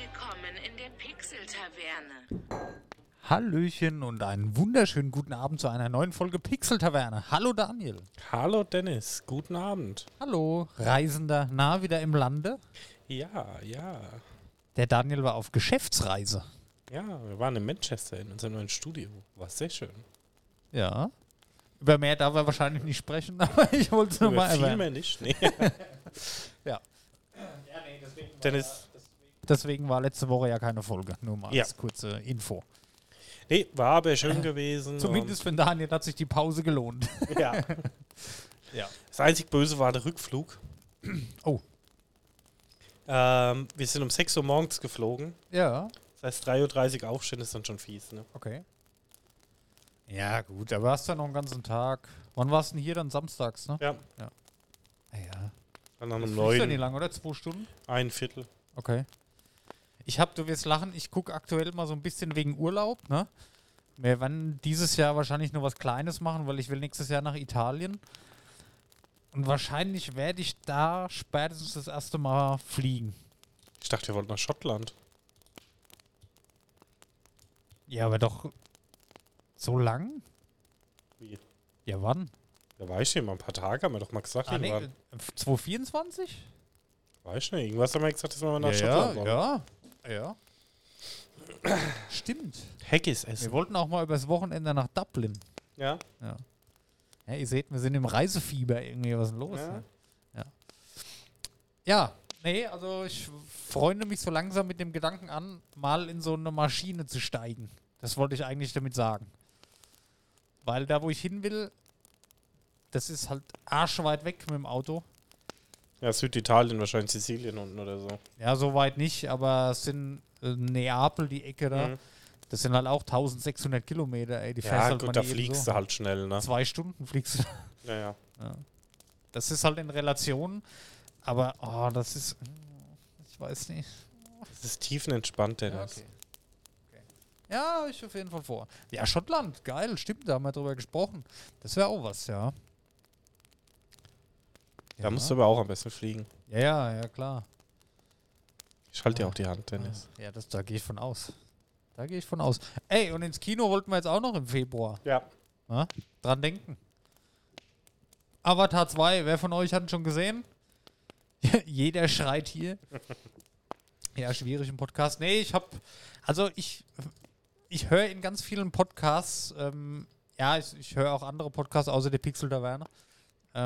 Willkommen in der Pixel-Taverne. Hallöchen und einen wunderschönen guten Abend zu einer neuen Folge Pixel Taverne. Hallo Daniel. Hallo Dennis, guten Abend. Hallo Reisender, nah wieder im Lande. Ja, ja. Der Daniel war auf Geschäftsreise. Ja, wir waren in Manchester in unserem neuen Studio. War sehr schön. Ja. Über mehr darf er wahrscheinlich nicht sprechen, aber ich wollte es Über nochmal viel erwähnen. mehr nicht. Nee. Ja. Dennis, Deswegen war letzte Woche ja keine Folge. Nur mal Ja. als kurze Info. nee, war aber schön gewesen. Zumindest für Daniel hat sich die Pause gelohnt. Ja. Ja. Das einzig Böse war der Rückflug. Oh. Ähm, wir sind um 6 Uhr morgens geflogen. Ja. Das heißt, 3.30 Uhr aufstehen ist dann schon fies. Ne? Okay. Ja, gut, aber hast ja noch einen ganzen Tag. Wann warst du denn hier dann samstags, ne? Ja, Ah, ja. dann haben Das wir fliegst ja nicht neun, lang, oder? Zwei Stunden? ein Viertel. Okay. Ich hab, du wirst lachen, ich gucke aktuell mal so ein bisschen wegen Urlaub, ne? Wir werden dieses Jahr wahrscheinlich nur was Kleines machen, weil ich will nächstes Jahr nach Italien. Und wahrscheinlich werde ich da spätestens das erste Mal fliegen. Ich dachte, wir wollten nach Schottland. Ja, aber doch so lang? Wie? Ja, wann? Da war ich schon mal ein paar Tage, haben wir doch mal gesagt. Ah, nee, irgendwann. äh, 2024? Weiß ich nicht. Irgendwas haben wir gesagt, dass wir mal nach ja, Schottland wollen. ja, ja. Stimmt. Haggis Wir essen. wollten auch mal übers Wochenende nach Dublin. Ja. Ja, ihr seht, wir sind im Reisefieber irgendwie. Was ist denn los? Ja. Ne? Ja. ja, nee, also ich freunde mich so langsam mit dem Gedanken an, mal in so eine Maschine zu steigen. Das wollte ich eigentlich damit sagen. Weil da, wo ich hin will, das ist halt arschweit weg mit dem Auto. Ja, Süditalien, wahrscheinlich Sizilien unten oder so. Ja, so weit nicht, aber es sind äh, Neapel, die Ecke da. Mhm. Das sind halt auch 1600 Kilometer, ey. Die fährst Ja, halt gut, da fliegst so. du halt schnell, ne? Zwei Stunden fliegst du. Ja, ja. Das ist halt in Relation. Aber, oh, das ist. Ich weiß nicht. Das ist tiefenentspannt, Ja, Dennis. okay. okay. Ja, ich auf jeden Fall vor. Ja, Schottland, geil, stimmt, da haben wir drüber gesprochen. Das wäre auch was, ja. Da musst du aber auch am besten fliegen. Ja, ja, ja, klar. Ich halte dir auch die Hand, Dennis. Ja, das, da gehe ich von aus. Da gehe ich von aus. Ey, und ins Kino wollten wir jetzt auch noch im Februar. Ja. Ja? Dran denken. Avatar 2, wer von euch hat ihn schon gesehen? Jeder schreit hier. Ja, schwierig im Podcast. Nee, ich hab, also ich, ich höre in ganz vielen Podcasts, ähm, ja, ich, ich höre auch andere Podcasts außer der Pixel Taverne.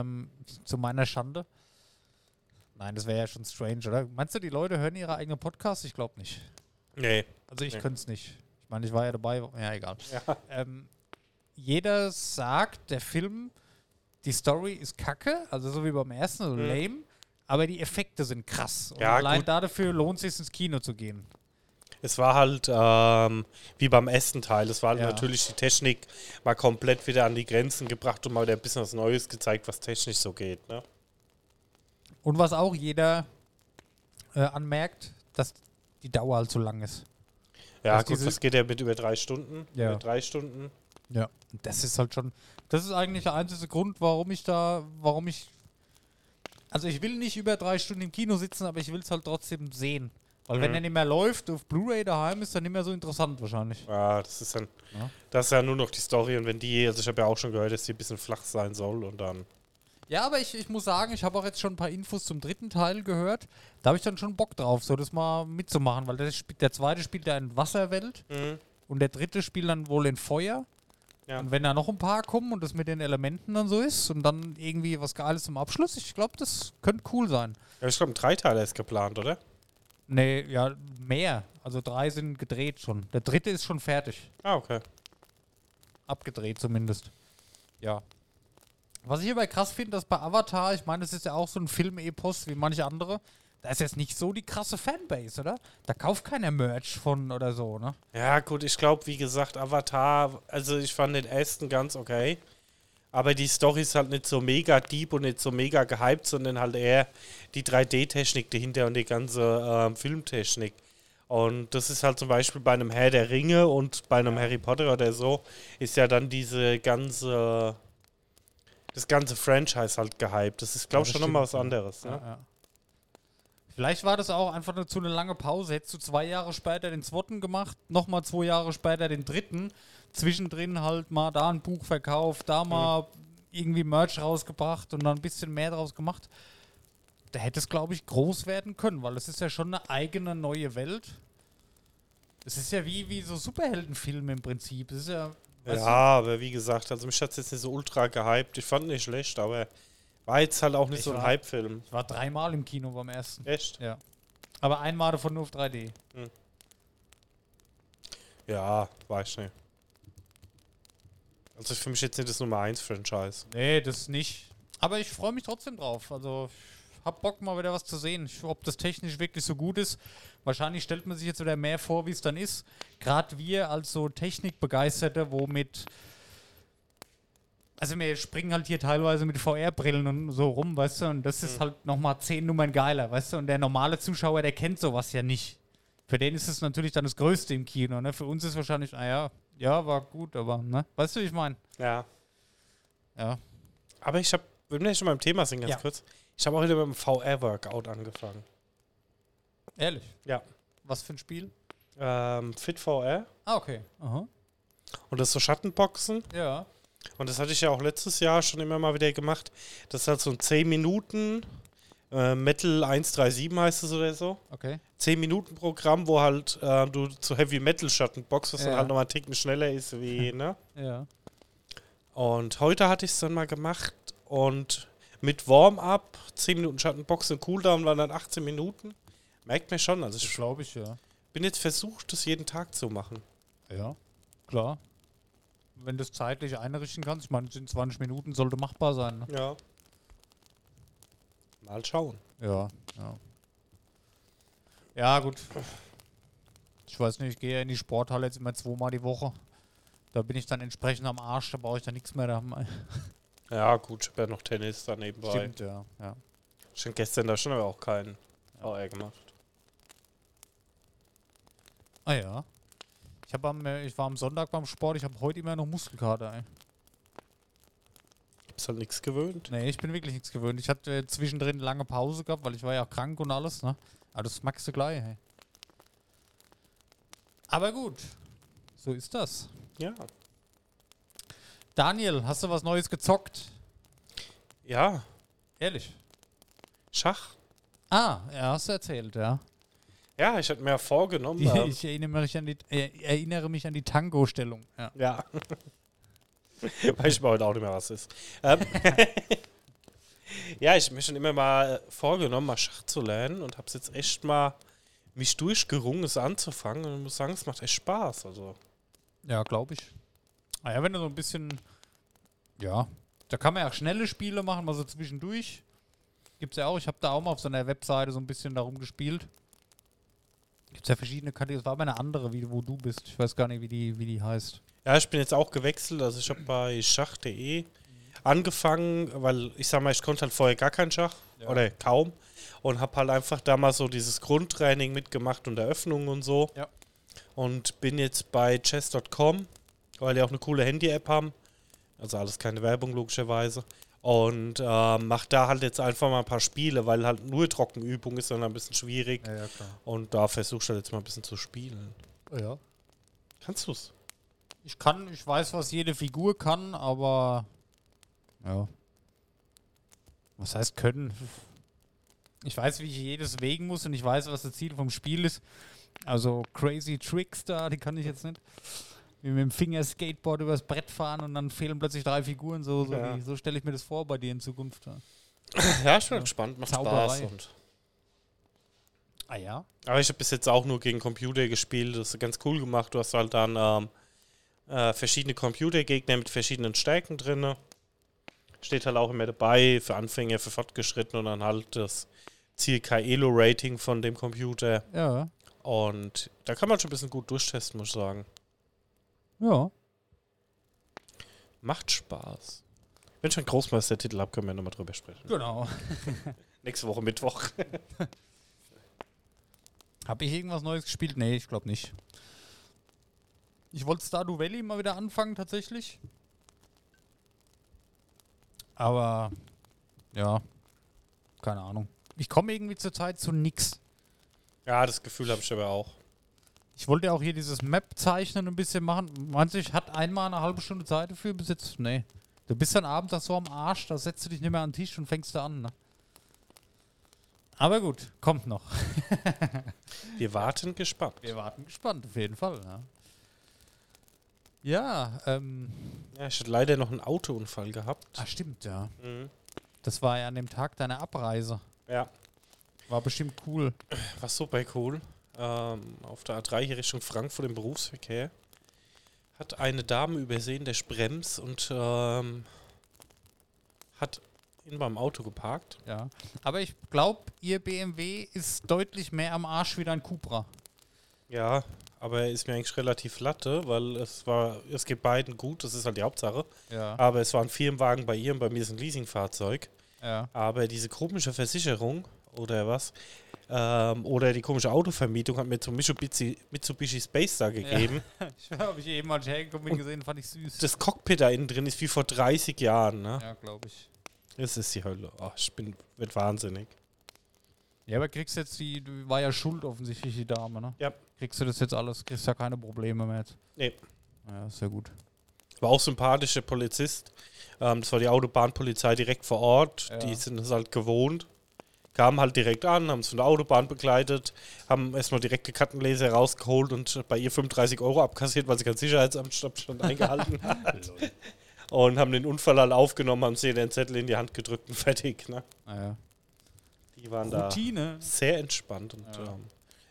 Ähm, zu meiner Schande. Nein, das wäre ja schon strange, oder? Meinst du, die Leute hören ihre eigenen Podcasts? Ich glaube nicht. Nee. Also ich Nee. könnte es nicht. Ich meine, ich war ja dabei. Ja, egal. Ja. Ähm, jeder sagt, der Film, die Story ist kacke, also so wie beim ersten, so Mhm. lame, aber die Effekte sind krass. Und Ja, allein gut. dafür lohnt es sich ins Kino zu gehen. Es war halt ähm, wie beim ersten Teil. Es war halt Ja. natürlich die Technik mal komplett wieder an die Grenzen gebracht und mal wieder ein bisschen was Neues gezeigt, was technisch so geht. Ne? Und was auch jeder äh, anmerkt, dass die Dauer halt zu lang ist. Ja, Dass gut, das geht ja mit über drei Stunden. Ja. Über drei Stunden. Ja. Das ist halt schon, das ist eigentlich der einzige Grund, warum ich da, warum ich, also ich will nicht über drei Stunden im Kino sitzen, aber ich will es halt trotzdem sehen. Weil wenn Mhm. er nicht mehr läuft, auf Blu-ray daheim ist er nicht mehr so interessant wahrscheinlich. Ja, das ist dann. Ja. Das ist ja nur noch die Story. Und wenn die, also ich habe ja auch schon gehört, dass die ein bisschen flach sein soll und dann. Ja, aber ich, ich muss sagen, ich habe auch jetzt schon ein paar Infos zum dritten Teil gehört. Da habe ich dann schon Bock drauf, so das mal mitzumachen, weil der, der zweite spielt ja in Wasserwelt und der dritte spielt dann wohl in Feuer. Ja. Und wenn da noch ein paar kommen und das mit den Elementen dann so ist und dann irgendwie was Geiles zum Abschluss, ich glaube, das könnte cool sein. Ja, ich glaube, ein Dreiteiler ist geplant, oder? Nee, ja, mehr. Also drei sind gedreht schon. Der dritte ist schon fertig. Ah, okay. Abgedreht zumindest. Ja. Was ich hierbei krass finde, dass bei Avatar, ich meine, das ist ja auch so ein Film-Epos wie manche andere, da ist jetzt nicht so die krasse Fanbase, oder? Da kauft keiner Merch von oder so, ne? Ja, gut, ich glaube, wie gesagt, Avatar, also ich fand den ersten ganz okay. Aber die Story ist halt nicht so mega deep und nicht so mega gehypt, sondern halt eher die 3D-Technik dahinter und die ganze ähm, Filmtechnik. Und das ist halt zum Beispiel bei einem Herr der Ringe und bei einem Harry Potter oder so, ist ja dann diese ganze, das ganze Franchise halt gehypt. Das ist, glaube ich, Ja, schon nochmal was anderes. Ne? Ja, ja. Vielleicht war das auch einfach nur zu eine lange Pause. Hättest du zwei Jahre später den zweiten gemacht, nochmal zwei Jahre später den dritten, zwischendrin halt mal da ein Buch verkauft, da mal irgendwie Merch rausgebracht und dann ein bisschen mehr draus gemacht. Da hätte es, glaube ich, groß werden können, weil es ist ja schon eine eigene neue Welt. Es ist ja wie, wie so Superheldenfilme im Prinzip. Es ist ja. Ja, aber wie gesagt, also mich hat es jetzt nicht so ultra gehypt. Ich fand nicht schlecht, aber war jetzt halt auch nicht Ich so ein Hype-Film. Ich war dreimal im Kino beim ersten. Echt? Ja. Aber einmal davon nur auf 3D. Ja, weiß nicht. Also für mich jetzt nicht das Nummer 1 Franchise. Nee, das nicht. Aber ich freue mich trotzdem drauf. Also, ich hab Bock, mal wieder was zu sehen. Ich, ob das technisch wirklich so gut ist. Wahrscheinlich stellt man sich jetzt wieder mehr vor, wie es dann ist. Gerade wir als so Technikbegeisterte, wo mit. Also, wir springen halt hier teilweise mit VR-Brillen und so rum, weißt du? Und das ist halt nochmal zehn Nummern geiler, weißt du? Und der normale Zuschauer, der kennt sowas ja nicht. Für den ist es natürlich dann das Größte im Kino, ne? Für uns ist wahrscheinlich, naja, ja, war gut, aber, ne? Weißt du, wie ich meine? Ja. Ja. Aber ich habe, wenn wir schon beim Thema sind, ganz Ja. kurz. Ich habe auch wieder mit dem VR-Workout angefangen. Ehrlich? Ja. Was für ein Spiel? Ähm, Fit VR. Ah, okay. Aha. Und das ist so Schattenboxen. Ja. Und das hatte ich ja auch letztes Jahr schon immer mal wieder gemacht. Das ist halt so ein 10 Minuten äh, Metal 137 heißt es oder so. Okay. 10 Minuten Programm, wo halt äh, du zu Heavy Metal Schattenbox, was dann Ja. halt nochmal einen Ticken schneller ist wie, ne? Ja. Und heute hatte ich es dann mal gemacht und mit Warm-up, 10 Minuten Schattenbox und Cooldown waren dann 18 Minuten. Merkt mir schon, also Das ich glaube ich, ja. bin jetzt versucht, das jeden Tag zu machen. Ja. Klar. Wenn du es zeitlich einrichten kannst, ich meine, es sind 20 Minuten, sollte machbar sein. Ne? Ja. Mal schauen. Ja, ja. Ja, gut. Ich weiß nicht, ich gehe ja in die Sporthalle jetzt immer zweimal die Woche. Da bin ich dann entsprechend am Arsch, da brauche ich dann nichts mehr. Da Ja, gut, ich habe ja noch Tennis da nebenbei. Stimmt, ja. ja. Schon gestern da schon aber auch keinen VR gemacht. Ah ja. Ich, hab am, äh, ich war am Sonntag beim Sport, ich habe heute immer noch Muskelkater. Ey. Ist halt nichts gewöhnt. Nee, ich bin wirklich nichts gewöhnt. Ich hatte zwischendrin lange Pause gehabt, weil ich war ja auch krank und alles, ne? Aber das magst du gleich, hey. Aber gut. So ist das. Ja. Daniel, hast du was Neues gezockt? Ja, Ehrlich? Schach. Ah, ja, hast du erzählt, ja. Ja, ich hatte mir vorgenommen. Ähm, ich erinnere mich an die, äh, erinnere mich an die Tango-Stellung. Ja. Ja. Weiß ich heute auch nicht mehr, was ist. Ähm, ja, ich habe mir schon immer mal äh, vorgenommen, mal Schach zu lernen und habe es jetzt echt mal mich durchgerungen, es anzufangen. Und ich muss sagen, es macht echt Spaß. Also, Ja, glaube ich. Ah ja, wenn du so ein bisschen, ja, da kann man ja auch schnelle Spiele machen, mal so zwischendurch. Gibt's ja auch, ich habe da auch mal auf so einer Webseite so ein bisschen darum gespielt. Gibt's ja verschiedene Kategorien, das war aber eine andere, wie wo du bist. Ich weiß gar nicht, wie die, wie die heißt. Ja, ich bin jetzt auch gewechselt. Also, ich habe bei schach.de angefangen, weil ich sag mal, ich konnte halt vorher gar keinen Schach Ja. oder kaum und habe halt einfach da mal so dieses Grundtraining mitgemacht und Eröffnungen und so. Ja. Und bin jetzt bei chess.com, weil die auch eine coole Handy-App haben. Also alles keine Werbung logischerweise. Und äh, mach da halt jetzt einfach mal ein paar Spiele, weil halt nur Trockenübung ist dann ein bisschen schwierig. Ja, ja, klar. Und da versuchst du halt jetzt mal ein bisschen zu spielen. Ja. Kannst du's? Ich kann, ich weiß, was jede Figur kann, aber ja. Was heißt können? Ich weiß, wie ich jedes wägen muss und ich weiß, was das Ziel vom Spiel ist. Also crazy Tricks da, die kann ich jetzt nicht. Wie mit dem Finger Skateboard übers Brett fahren und dann fehlen plötzlich drei Figuren. So, so, Ja. so stelle ich mir das vor bei dir in Zukunft. Ja. Ja, ich bin gespannt, macht Zauberei. Spaß. Und Ah ja? Aber ich habe bis jetzt auch nur gegen Computer gespielt. Das ist ganz cool gemacht. Du hast halt dann ähm, äh, verschiedene Computergegner mit verschiedenen Stärken drin. Steht halt auch immer dabei für Anfänger, für Fortgeschrittene und dann halt das circa Elo-Rating von dem Computer. Ja. Und da kann man schon ein bisschen gut durchtesten, muss ich sagen. Ja. Macht Spaß. Wenn ich einen Großmeistertitel habe, können wir nochmal drüber sprechen. Genau. Nächste Woche Mittwoch. Habe ich irgendwas Neues gespielt? Nee, ich glaube nicht. Ich wollte Stardew Valley mal wieder anfangen, tatsächlich. Aber, ja, keine Ahnung. ich komme irgendwie zurzeit zu nix. Ja, das Gefühl habe ich aber auch. Ich wollte ja auch hier dieses Map zeichnen und ein bisschen machen. Meinst du, ich hatte einmal eine halbe Stunde Zeit dafür bis jetzt? Nee. Du bist dann abends so am Arsch, da setzt du dich nicht mehr an den Tisch und fängst da an. Ne? Aber gut, kommt noch. Wir warten gespannt. Wir warten gespannt, auf jeden Fall. Ja, ja ähm. Ja, ich hatte leider noch einen Autounfall gehabt. Ah, stimmt, ja. Mhm. Das war ja an dem Tag deiner Abreise. Ja, War bestimmt cool. war super cool. Ähm, auf der A3 hier Richtung Frankfurt im Berufsverkehr hat eine Dame übersehen, der Brems und ähm, hat ihn beim Auto geparkt. Ja. Aber ich glaube, ihr BMW ist deutlich mehr am Arsch wie dein Cupra. Ja, aber er ist mir eigentlich relativ latte, weil es war, es geht beiden gut, das ist halt die Hauptsache. Ja. Aber es war ein Firmenwagen bei ihr und bei mir ist ein Leasingfahrzeug. Ja. Aber diese komische Versicherung oder was, ähm, oder die komische Autovermietung hat mir zum Mitsubishi, Mitsubishi Space Star gegeben. Ich habe ich eben mal hergekommen bin gesehen, fand ich süß. Das Cockpit da innen drin ist wie vor 30 Jahren. Ne? ja, glaube ich. Das ist die Hölle. Oh, ich bin wird wahnsinnig. Ja, aber kriegst jetzt die, du war ja schuld offensichtlich, die Dame, ne? Ja. Kriegst du das jetzt alles, kriegst ja keine Probleme mehr jetzt. Nee. Ja, ist ja gut. War auch sympathischer Polizist. Ähm, das war die Autobahnpolizei direkt vor Ort. Ja. Die sind es halt gewohnt. Kamen halt direkt an, haben es von der Autobahn begleitet, haben erstmal direkt die Kartenleser rausgeholt und bei ihr 35 Euro abkassiert, weil sie keinen Sicherheitsamtsstand eingehalten hat. Und haben den Unfall halt aufgenommen, haben sie den Zettel in die Hand gedrückt und fertig. Ne? Naja. Die waren da Routine. sehr entspannt. Und, Ja. ja. Ähm,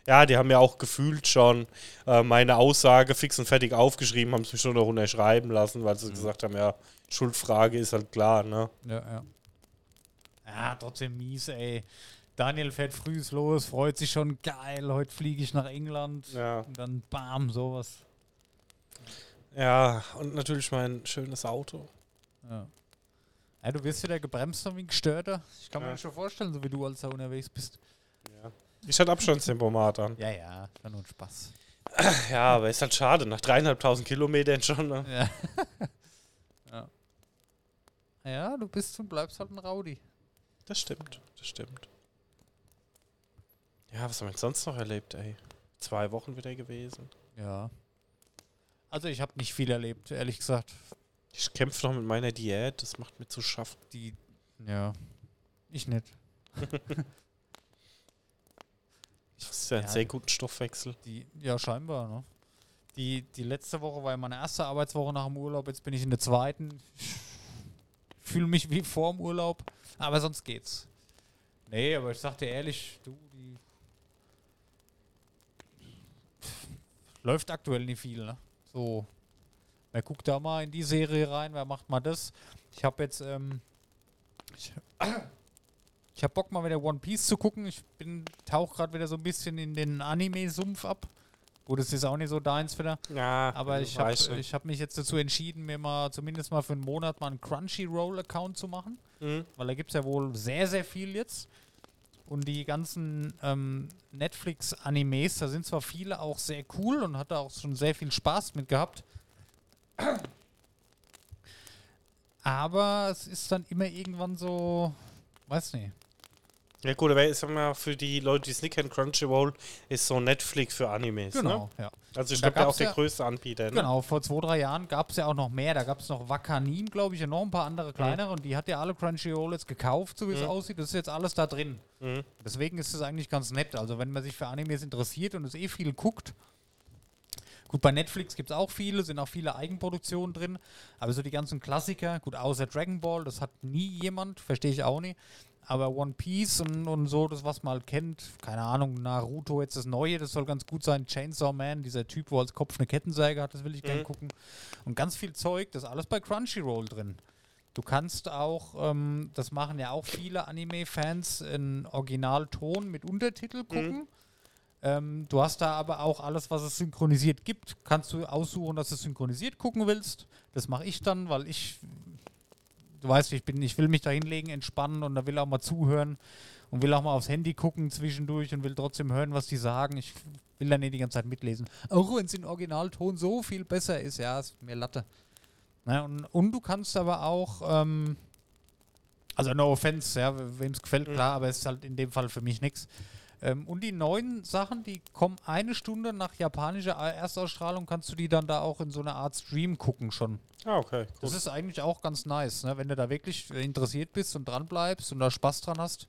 ja, die haben ja auch gefühlt schon äh, meine Aussage fix und fertig aufgeschrieben, haben es mich schon noch unterschreiben lassen, weil sie Mhm. gesagt haben, ja, Schuldfrage ist halt klar, ne? Ja, ja. Ja, trotzdem mies, ey. Daniel fährt früh los, freut sich schon, geil, heute fliege ich nach England. Ja. Und dann bam, sowas. Ja, und natürlich mein schönes Auto. Ja. ja. Du wirst wieder gebremst und wie ein Gestörter. Ich kann mir Ja. das schon vorstellen, so wie du als da unterwegs bist. Ja. Ich hatte Abstandstempomat an. Ja, ja, war nur ein Spaß. Ja, aber ist halt schade, nach dreieinhalbtausend Kilometern schon. Ne? Ja. ja. Ja, du bist und bleibst halt ein Rowdy. Das stimmt, das stimmt. Ja, was haben wir denn sonst noch erlebt, ey? Zwei Wochen wieder gewesen. Ja. Also ich habe nicht viel erlebt, ehrlich gesagt. Ich kämpfe noch mit meiner Diät, das macht mir zu schaffen. Die, ja, ich nicht. Ja ein Ja. sehr guten Stoffwechsel. Die, ja, scheinbar, ne? Die, die letzte Woche war ja meine erste Arbeitswoche nach dem Urlaub, jetzt bin ich in der zweiten. Fühle mich wie vor dem Urlaub, aber sonst geht's. Nee, aber ich sag dir ehrlich, du, die läuft aktuell nicht viel, ne? So, wer guckt da mal in die Serie rein, wer macht mal das? Ich habe jetzt, ähm, ich, ich habe Bock mal wieder One Piece zu gucken. Ich bin tauch gerade wieder so ein bisschen in den Anime-Sumpf ab. Gut, das ist auch nicht so deins wieder. Ja, Aber ich habe hab mich jetzt dazu entschieden, mir mal zumindest mal für einen Monat mal einen Crunchyroll-Account zu machen. Mhm. Weil da gibt es ja wohl sehr, sehr viel jetzt. Und die ganzen ähm, Netflix-Animes, da sind zwar viele auch sehr cool und hat da auch schon sehr viel Spaß mit gehabt. Aber es ist dann immer irgendwann so, weiß nicht. Ja gut, aber ich sag mal, für die Leute, die es nicht kennen, Crunchyroll ist so Netflix für Animes. Genau, Ne? ja. Also ich glaube, auch gab's der ja- größte Anbieter. Ne? Genau, vor zwei, drei Jahren gab es ja auch noch mehr. Da gab es noch Wakanin, glaube ich, und noch ein paar andere kleinere. Und die hat ja alle Crunchyroll jetzt gekauft, so wie es Mhm. aussieht. Das ist jetzt alles da drin. Mhm. Deswegen ist es eigentlich ganz nett. Also wenn man sich für Animes interessiert und es eh viel guckt. Gut, bei Netflix gibt es auch viele, sind auch viele Eigenproduktionen drin. Aber so die ganzen Klassiker, gut, außer Dragon Ball, das hat nie jemand, verstehe ich auch nicht. Aber One Piece und, und so, das was man halt kennt, keine Ahnung, Naruto, jetzt das Neue, das soll ganz gut sein. Chainsaw Man, dieser Typ, wo als Kopf eine Kettensäge hat, das will ich gerne Mhm. gucken. Und ganz viel Zeug, das ist alles bei Crunchyroll drin. Du kannst auch, ähm, das machen ja auch viele Anime-Fans, in Originalton mit Untertitel gucken. Ähm, du hast da aber auch alles, was es synchronisiert gibt. Kannst du aussuchen, dass du synchronisiert gucken willst. Das mache ich dann, weil ich, du weißt, ich bin, ich will mich da hinlegen, entspannen und da will auch mal zuhören und will auch mal aufs Handy gucken zwischendurch und will trotzdem hören, was die sagen. Ich will dann nicht die ganze Zeit mitlesen. Auch wenn es in Originalton so viel besser ist, ja, ist mir Latte. Na, und, und du kannst aber auch, ähm, Also no offense, ja, wem es gefällt, klar, aber es ist halt in dem Fall für mich nichts. Ähm, und die neuen Sachen, die kommen eine Stunde nach japanischer Erstausstrahlung, kannst du die dann da auch in so einer Art Stream gucken schon. Ah, okay. Das Cool. ist eigentlich auch ganz nice, ne? wenn du da wirklich äh, interessiert bist und dran bleibst und da Spaß dran hast,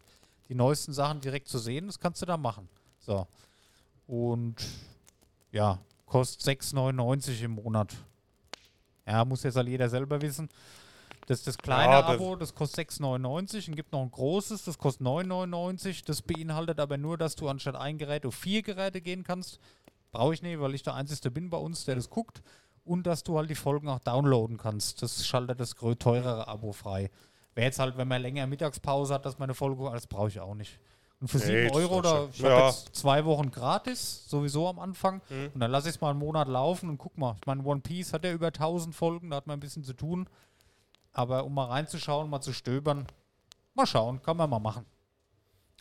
die neuesten Sachen direkt zu sehen, das kannst du da machen. So. Und ja, kostet 6,99 im Monat. Ja, muss jetzt halt jeder selber wissen. Das ist das kleine Ja, aber- Abo, das kostet 6,99 und gibt noch ein großes, das kostet 9,99. Das beinhaltet aber nur, dass du anstatt ein Gerät auf vier Geräte gehen kannst. Brauche ich nicht, weil ich der Einzige bin bei uns, der das guckt. Und dass du halt die Folgen auch downloaden kannst. Das schaltet das teurere Abo frei. Wäre jetzt halt, wenn man länger Mittagspause hat, dass man eine Folge das brauche ich auch nicht. Und für Nee, 7 das Euro, da, ich Ja. jetzt zwei Wochen gratis, sowieso am Anfang. Mhm. Und dann lasse ich es mal einen Monat laufen und guck mal. Ich meine, One Piece hat ja über 1000 Folgen, da hat man ein bisschen zu tun. Aber um mal reinzuschauen, mal zu stöbern, mal schauen, kann man mal machen.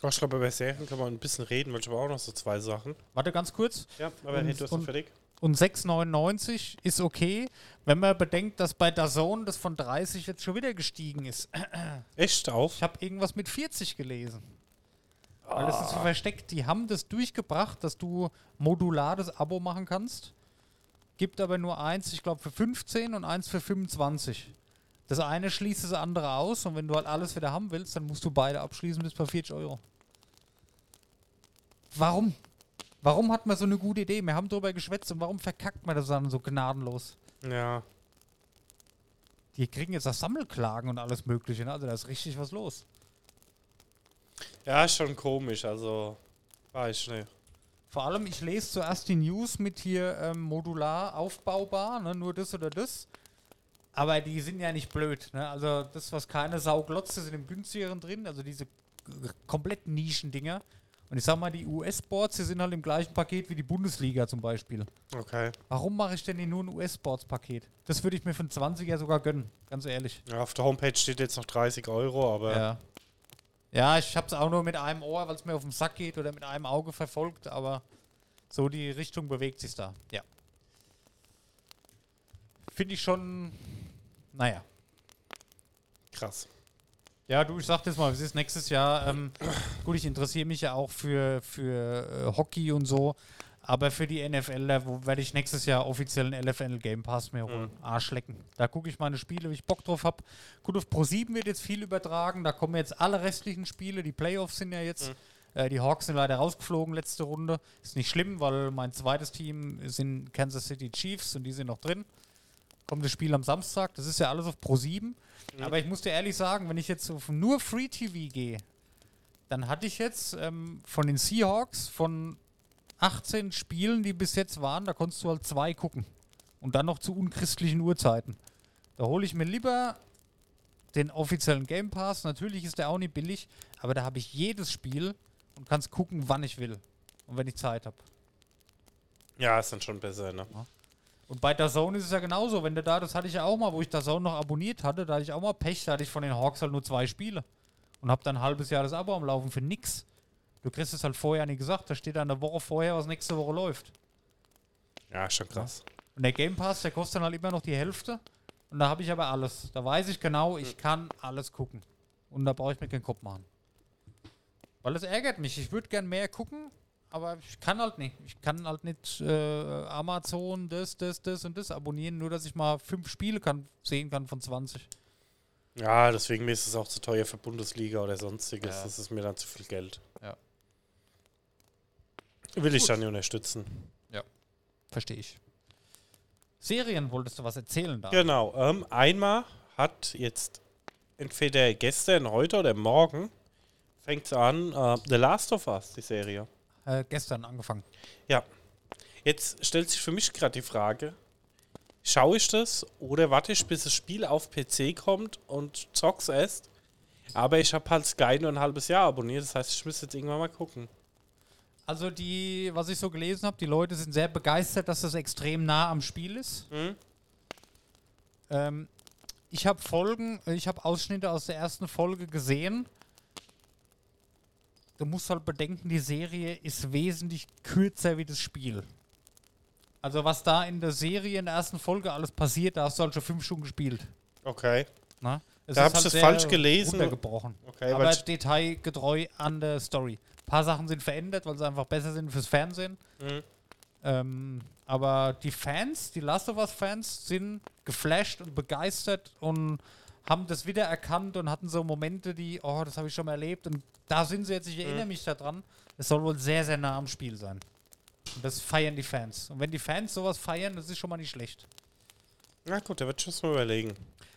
Oh, ich glaube, über Serien kann man ein bisschen reden, weil ich habe auch noch so zwei Sachen. Warte ganz kurz. Ja, aber Und- hey, du hast und- fertig. Und 6,99 ist okay, wenn man bedenkt, dass bei DAZN das von 30 jetzt schon wieder gestiegen ist. Echt auf? Ich habe irgendwas mit 40 gelesen. Weil das ist so versteckt. Die haben das durchgebracht, dass du modulades Abo machen kannst. Gibt aber nur eins, ich glaube, für 15 und eins für 25. Das eine schließt das andere aus und wenn du halt alles wieder haben willst, dann musst du beide abschließen bis bei 40 Euro. Warum? Warum hat man so eine gute Idee? Wir haben darüber geschwätzt und warum verkackt man das dann so gnadenlos? Ja. Die kriegen jetzt auch Sammelklagen und alles Mögliche. Ne? Also da ist richtig was los. Ja, ist schon komisch, also. Weiß ich nicht. Vor allem, ich lese zuerst die News mit hier ähm, modular aufbaubar, ne? nur das oder das. Aber die sind ja nicht blöd. Ne? Also das, was keine Sau glotzt, ist in dem günstigeren drin. Also diese komplett Nischendinger. Und ich sag mal, die US-Boards, die sind halt im gleichen Paket wie die Bundesliga zum Beispiel. Okay. Warum mache ich denn hier nur ein US-Boards-Paket? Das würde ich mir für einen 20er sogar gönnen, ganz ehrlich. Ja, auf der Homepage steht jetzt noch 30 Euro, aber. Ja. Ja, ich hab's auch nur mit einem Ohr, weil es mir auf den Sack geht oder mit einem Auge verfolgt, aber so die Richtung bewegt sich da. Ja. Finde ich schon. Naja. Krass. Ja, du, ich sag das mal, es ist nächstes Jahr. Ähm, gut, ich interessiere mich ja auch für, für äh, Hockey und so. Aber für die NFL, da werde ich nächstes Jahr offiziell einen LFL Game Pass mir holen. Arschlecken. Da gucke ich meine Spiele, wie ich Bock drauf habe. Gut, auf Pro7 wird jetzt viel übertragen. Da kommen jetzt alle restlichen Spiele. Die Playoffs sind ja jetzt. Äh, die Hawks sind leider rausgeflogen letzte Runde. Ist nicht schlimm, weil mein zweites Team sind Kansas City Chiefs und die sind noch drin. Kommt das Spiel am Samstag. Das ist ja alles auf Pro7. Aber ich muss dir ehrlich sagen, wenn ich jetzt auf nur Free TV gehe, dann hatte ich jetzt ähm, von den Seahawks von 18 Spielen, die bis jetzt waren, da konntest du halt zwei gucken. Und dann noch zu unchristlichen Uhrzeiten. Da hole ich mir lieber den offiziellen Game Pass. Natürlich ist der auch nicht billig, aber da habe ich jedes Spiel und kannst gucken, wann ich will. Und wenn ich Zeit habe. Ja, ist dann schon besser, ne? Und bei DAZN ist es ja genauso. Wenn du da, das hatte ich ja auch mal, wo ich DAZN noch abonniert hatte, da hatte ich auch mal Pech, da hatte ich von den Hawks halt nur zwei Spiele. Und hab dann ein halbes Jahr das Abo am Laufen für nix. Du kriegst es halt vorher nicht gesagt, da steht dann eine Woche vorher, was nächste Woche läuft. Ja, schon krass. Und der Game Pass, der kostet dann halt immer noch die Hälfte. Und da habe ich aber alles. Da weiß ich genau, ich kann alles gucken. Und da brauche ich mir keinen Kopf machen. Weil es ärgert mich. Ich würde gern mehr gucken, aber ich kann halt nicht. Ich kann halt nicht äh, Amazon, das, das, das und das abonnieren, nur dass ich mal fünf Spiele kann, sehen kann von 20. Ja, deswegen ist es auch zu teuer für Bundesliga oder sonstiges. Ja. Das ist mir dann zu viel Geld. Ja. Will ich dann nicht unterstützen. Verstehe ich. Serien wolltest du was erzählen da? Genau. Ähm, einmal hat jetzt entweder gestern, heute oder morgen fängt es an, äh, The Last of Us, die Serie. Äh, gestern angefangen. Ja. Jetzt stellt sich für mich gerade die Frage, schaue ich das oder warte ich, bis das Spiel auf PC kommt und zock's erst? Aber ich habe halt Sky nur ein halbes Jahr abonniert, das heißt, ich müsste jetzt irgendwann mal gucken. Also die, was ich so gelesen habe, die Leute sind sehr begeistert, dass das extrem nah am Spiel ist. Mhm. Ähm, ich habe Folgen, ich habe Ausschnitte aus der ersten Folge gesehen. Du musst halt bedenken, die Serie ist wesentlich kürzer wie das Spiel. Also was da in der Serie in der ersten Folge alles passiert, da hast du halt schon fünf Stunden gespielt. Okay. Na? Es Da ist hab ich das sehr falsch gelesen. Okay, aber detailgetreu an der Story. Ein paar Sachen sind verändert, weil sie einfach besser sind fürs Fernsehen. Mhm. Ähm, aber die Fans, die Last of Us-Fans, sind geflasht und begeistert und haben das wieder erkannt und hatten so Momente, die, oh, das habe ich schon mal erlebt. Und da sind sie jetzt, ich erinnere mich daran. Es soll wohl sehr, sehr nah am Spiel sein. Und das feiern die Fans. Und wenn die Fans sowas feiern, das ist schon mal nicht schlecht. Na gut, da wird schon mal überlegen.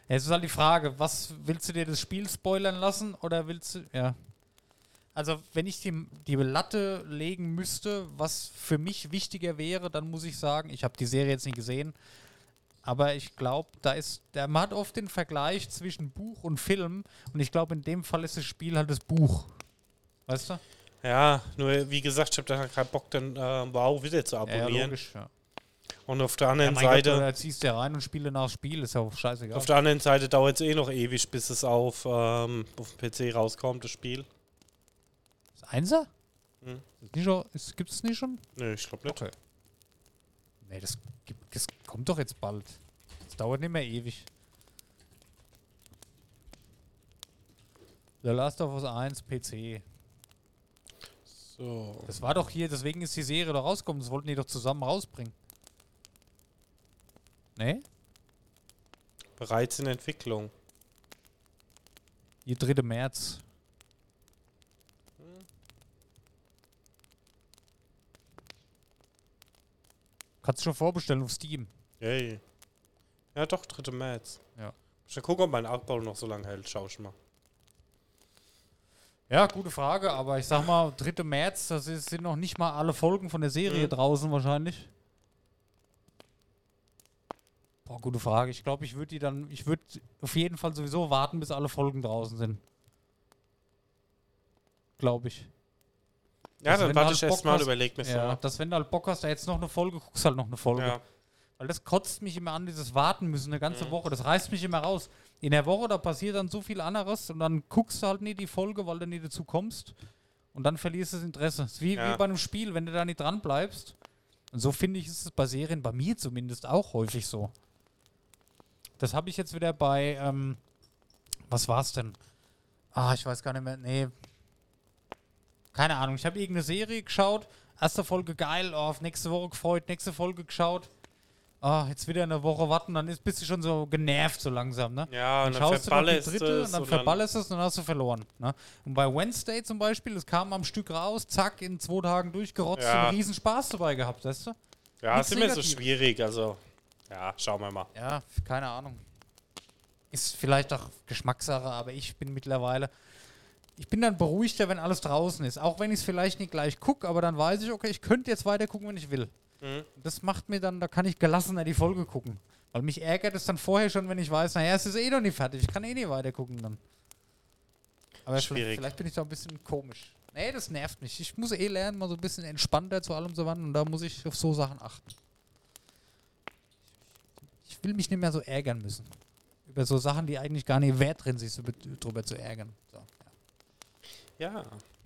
Ja, es ist halt die Frage, was willst du dir das Spiel spoilern lassen oder willst du, ja. Also, wenn ich die, die Latte legen müsste, was für mich wichtiger wäre, dann muss ich sagen, ich habe die Serie jetzt nicht gesehen, aber ich glaube, da ist, der, man hat oft den Vergleich zwischen Buch und Film und ich glaube, in dem Fall ist das Spiel halt das Buch. Weißt du? Ja, nur wie gesagt, ich habe da keinen Bock, dann äh, Wow wieder zu Ja, abonnieren. logisch, ja. und auf der Ja, anderen Gott, Seite, da ziehst du ja rein und spiele nach Spiel, ist ja auch scheißegal. auf der anderen Seite dauert es eh noch ewig, bis es auf, ähm, auf dem PC rauskommt, das Spiel. Das Einser? Hm. Gibt es nicht schon? Nö, ich glaube nicht. Okay. Nee, das, gibt, das kommt doch jetzt bald. Das dauert nicht mehr ewig. The Last of Us 1 PC. So. Das war doch hier, deswegen ist die Serie doch rausgekommen. Das wollten die doch zusammen rausbringen. Nee? Bereits in Entwicklung. Hier 3. März. Kannst du schon vorbestellen auf Steam. Yay. Ja, doch, 3. März. Ja. Ich gucken, ob mein Abbau noch so lange hält. Schau ich mal. Ja, gute Frage, aber ich sag mal, 3. März, das ist, sind noch nicht mal alle Folgen von der Serie Mhm. draußen wahrscheinlich. Boah, gute Frage. Ich glaube, ich würde die dann, ich würde auf jeden Fall sowieso warten, bis alle Folgen draußen sind. Glaube ich. Ja, Also dann warte halt ich hast- und überleg mir Ja, so. dass wenn du halt Bock hast, da jetzt noch eine Folge, guckst halt noch eine Folge. Ja. Weil das kotzt mich immer an, dieses Warten müssen eine ganze Mhm. Woche. Das reißt mich immer raus. In der Woche, da passiert dann so viel anderes und dann guckst du halt nie die Folge, weil du nie dazu kommst. Und dann verlierst du das Interesse. Das ist wie, Ja. wie bei einem Spiel, wenn du da nicht dran bleibst. Und so finde ich, ist es bei Serien, bei mir zumindest auch häufig so. Das habe ich jetzt wieder bei, ähm, was war's denn? Ah, ich weiß gar nicht mehr. Nee. Keine Ahnung. Ich habe irgendeine Serie geschaut. Erste Folge geil, oh, auf nächste Woche gefreut, nächste Folge geschaut. Ah, jetzt wieder eine Woche warten, dann ist, bist du schon so genervt so langsam, ne? Ja, Dann und dann schaust du noch die dritte es und dann verballerst du es und dann hast du verloren. Ne? Und bei Wednesday zum Beispiel, das kam am Stück raus, zack, in zwei Tagen durchgerotzt Ja. und einen riesen Spaß dabei gehabt, weißt du? Ja, Nichts ist immer so schwierig. Also, ja, schauen wir mal. Ja, keine Ahnung. Ist vielleicht auch Geschmackssache, aber ich bin mittlerweile. Ich bin dann beruhigter, wenn alles draußen ist. Auch wenn ich es vielleicht nicht gleich gucke, aber dann weiß ich, okay, ich könnte jetzt weiter gucken, wenn ich will. Mhm. Das macht mir dann, da kann ich gelassener die Folge gucken. Weil mich ärgert es dann vorher schon, wenn ich weiß, naja, es ist eh noch nicht fertig. Ich kann eh nicht weiter gucken dann. Aber vielleicht, Schwierig. vielleicht bin ich da ein bisschen komisch. Nee, das nervt mich. Ich muss eh lernen, mal so ein bisschen entspannter zu allem zu werden und da muss ich auf so Sachen achten. Ich will mich nicht mehr so ärgern müssen. Über so Sachen, die eigentlich gar nicht wert drin sind, sich so be- drüber zu ärgern. So, ja. Ja,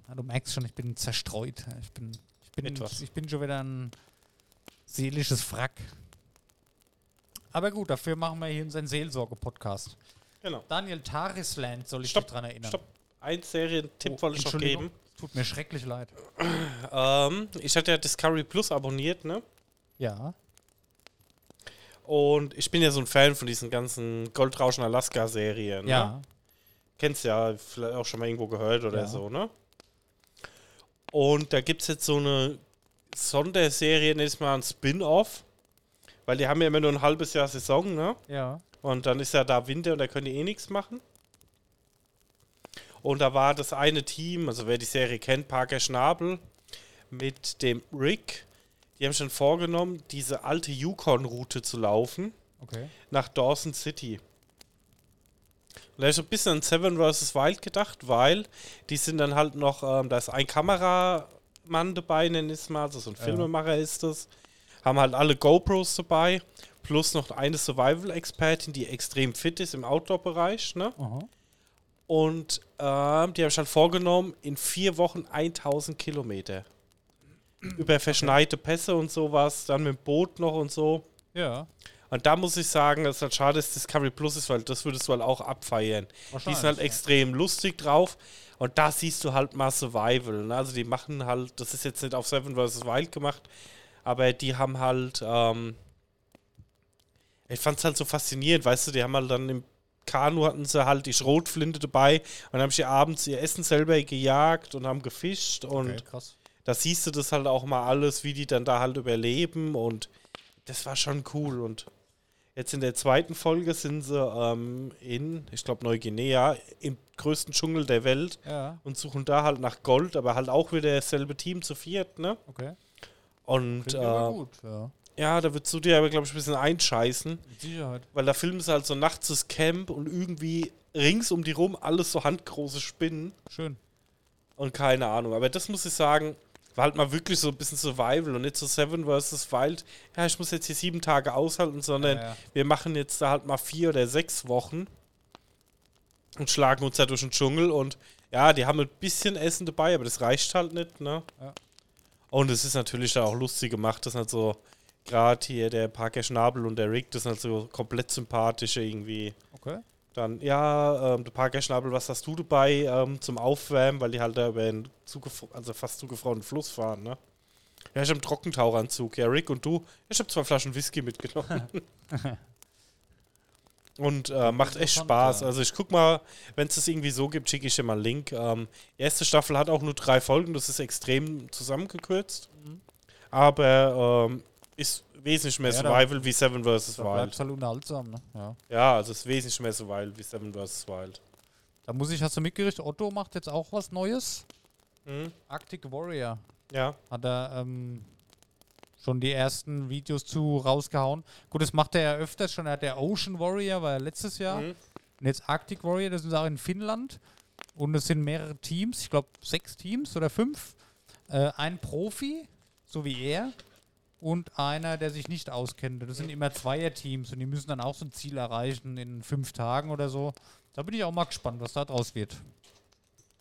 Ja, du merkst schon, ich bin zerstreut. Ich bin, ich bin, Etwas. ich bin schon wieder ein seelisches Wrack. Aber gut, dafür machen wir hier unseren Seelsorge-Podcast. genau. Daniel Tarisland soll ich Stopp, dich dran erinnern. Stopp. Ein Serientipp Oh, wollte ich noch geben. Tut mir schrecklich leid. Ähm, ich hatte ja Discovery Plus abonniert, ne? Ja. Und ich bin ja so ein Fan von diesen ganzen Goldrauschen Alaska-Serien. Ne? Kennst ja, vielleicht auch schon mal irgendwo gehört oder Ja. so, ne? Und da gibt es jetzt so eine Sonderserie, nennt mal ein Spin-Off. Weil die haben ja immer nur ein halbes Jahr Saison, ne? Ja. Und dann ist ja da Winter und da können die eh nichts machen. Und da war das eine Team, also wer die Serie kennt, Parker Schnabel, mit dem Rick, die haben schon vorgenommen, diese alte Yukon-Route zu laufen Okay. nach Dawson City. Ist so ein bisschen an Seven vs. Wild gedacht, weil die sind dann halt noch, ähm, da ist ein Kameramann dabei, nenn ich es mal, also so ein Ja. Filmemacher ist das. Haben halt alle GoPros dabei, plus noch eine Survival-Expertin, die extrem fit ist im Outdoor-Bereich, ne? Aha. Und ähm, die haben schon vorgenommen, in vier Wochen 1000 Kilometer. Über verschneite Pässe und sowas, dann mit dem Boot noch und so. Ja. Und da muss ich sagen, dass es halt schade ist, Discovery Plus ist, weil das würdest du halt auch abfeiern. Die Wahrscheinlich, halt ja. extrem lustig drauf. Und da siehst du halt mal Survival. Ne? Also die machen halt, das ist jetzt nicht auf Seven vs. Wild gemacht, aber die haben halt, ähm, ich fand's halt so faszinierend, weißt du, die haben halt dann im Kanu hatten sie halt die Schrotflinte dabei und haben sie abends ihr Essen selber gejagt und haben gefischt und Okay, krass. da siehst du das halt auch mal alles, wie die dann da halt überleben und das war schon cool und jetzt in der zweiten Folge sind sie ähm, in, ich glaube Neuguinea, im größten Dschungel der Welt Ja, und suchen da halt nach Gold, aber halt auch wieder dasselbe Team zu viert, ne? okay. Und äh, gut, ja. ja, da würdest du dir aber, glaube ich, ein bisschen einscheißen, Mit Sicherheit. weil da filmen sie halt so nachts das Camp und irgendwie rings um die rum alles so handgroße Spinnen. Schön. Und keine Ahnung. Aber das muss ich sagen, war halt mal wirklich so ein bisschen Survival und nicht so Seven vs. Wild. Ja, ich muss jetzt hier sieben Tage aushalten, sondern Ja, ja. wir machen jetzt da halt mal vier oder sechs Wochen und schlagen uns da durch den Dschungel. Und ja, die haben ein bisschen Essen dabei, aber das reicht halt nicht, ne? Ja. Und es ist natürlich da auch lustig gemacht. Das sind halt so, gerade hier der Parker Schnabel und der Rick, das sind halt so komplett sympathische irgendwie. Okay. Dann, ja, ähm, der Parker Schnabel, was hast du dabei ähm, zum Aufwärmen, weil die halt da über einen also fast zugefrorenen Fluss fahren, ne? Ja, ich hab einen Trockentauchanzug. Ja, Rick und du? Ich hab zwei Flaschen Whisky mitgenommen. und äh, macht echt Spaß. Also ich guck mal, wenn es das irgendwie so gibt, schicke ich dir mal einen Link. Ähm, erste Staffel hat auch nur drei Folgen, das ist extrem zusammengekürzt. Mhm. Aber ähm, ist wesentlich mehr Ja, da- Survival wie Seven vs. Da Wild. halt unterhaltsam, ne? Ja. Ja, also es ist wesentlich mehr Survival wie Seven vs. Wild. Da muss ich, hast du mitgerichtet, Otto macht jetzt auch was Neues. Mhm. Arctic Warrior Ja. hat er ähm, schon die ersten Videos zu rausgehauen. Gut, das macht er ja öfters schon. Er hat der Ocean Warrior, war ja letztes Jahr. Mhm. Und jetzt Arctic Warrior, das ist auch in Finnland. Und es sind mehrere Teams, ich glaube sechs Teams oder fünf. Äh, ein Profi, so wie er, und einer, der sich nicht auskennt. Das sind immer Zweier-Teams und die müssen dann auch so ein Ziel erreichen in fünf Tagen oder so. Da bin ich auch mal gespannt, was da draus wird.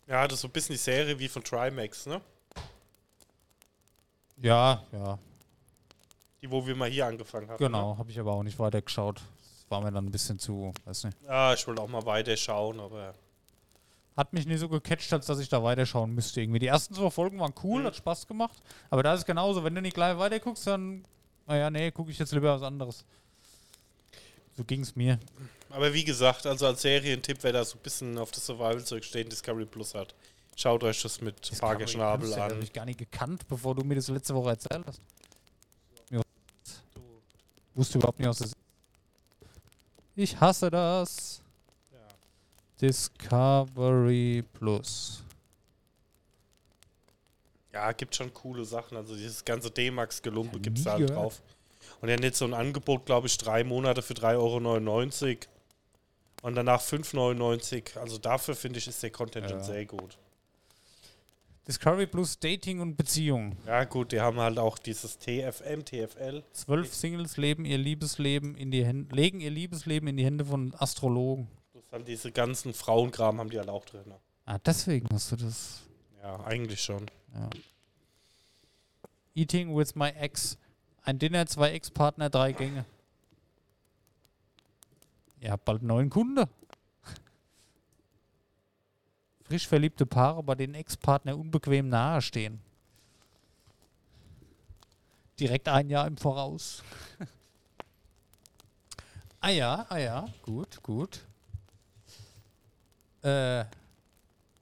Ja, das ist so ein bisschen die Serie wie von Trimax, ne? Ja, ja, Die, wo wir mal hier angefangen haben. genau. Habe ich aber auch nicht weiter geschaut. Das war mir dann ein bisschen zu, weiß nicht. Ne? Ja, ich wollte auch mal weiter schauen, aber. Hat mich nicht so gecatcht, als dass ich da weiterschauen müsste. Irgendwie. Die ersten zwei Folgen waren cool, hat Spaß gemacht. Aber da ist es genauso. Wenn du nicht gleich weiter guckst, dann, naja, nee, gucke ich jetzt lieber was anderes. So ging es mir. Aber wie gesagt, also als Serientipp, wer da so ein bisschen auf das Survival-Zeug steht, Discovery Plus hat, schaut euch das mit Parker Schnabel Das habe an. ich gar nicht gekannt, bevor du mir das letzte Woche erzählt hast. Ja. Wusste überhaupt nicht aus der Ich hasse das. Discovery Plus. Ja, gibt schon coole Sachen. Also dieses ganze D-Max-Gelumpe Ja, gibt es da halt drauf. Und hat jetzt so ein Angebot, glaube ich, drei Monate für 3,99 Euro. Und danach 5,99 Also dafür finde ich, ist der Content Ja. schon sehr gut. Discovery Plus Dating und Beziehung. Ja, gut, die haben halt auch dieses TFM, TFL. Zwölf Singles leben ihr Liebesleben in die Hände, legen ihr Liebesleben in die Hände von Astrologen. Das haben diese ganzen Frauenkram haben die halt auch drin. Ah, deswegen hast du das. Ja, eigentlich schon. Ja. Eating with my ex. Ein Dinner, zwei Ex-Partner, drei Gänge. Ihr habt bald einen neuen Kunde. Frisch verliebte Paare, bei denen Ex-Partner unbequem nahestehen. Direkt ein Jahr im Voraus. ah ja, ah ja, gut, gut. Äh,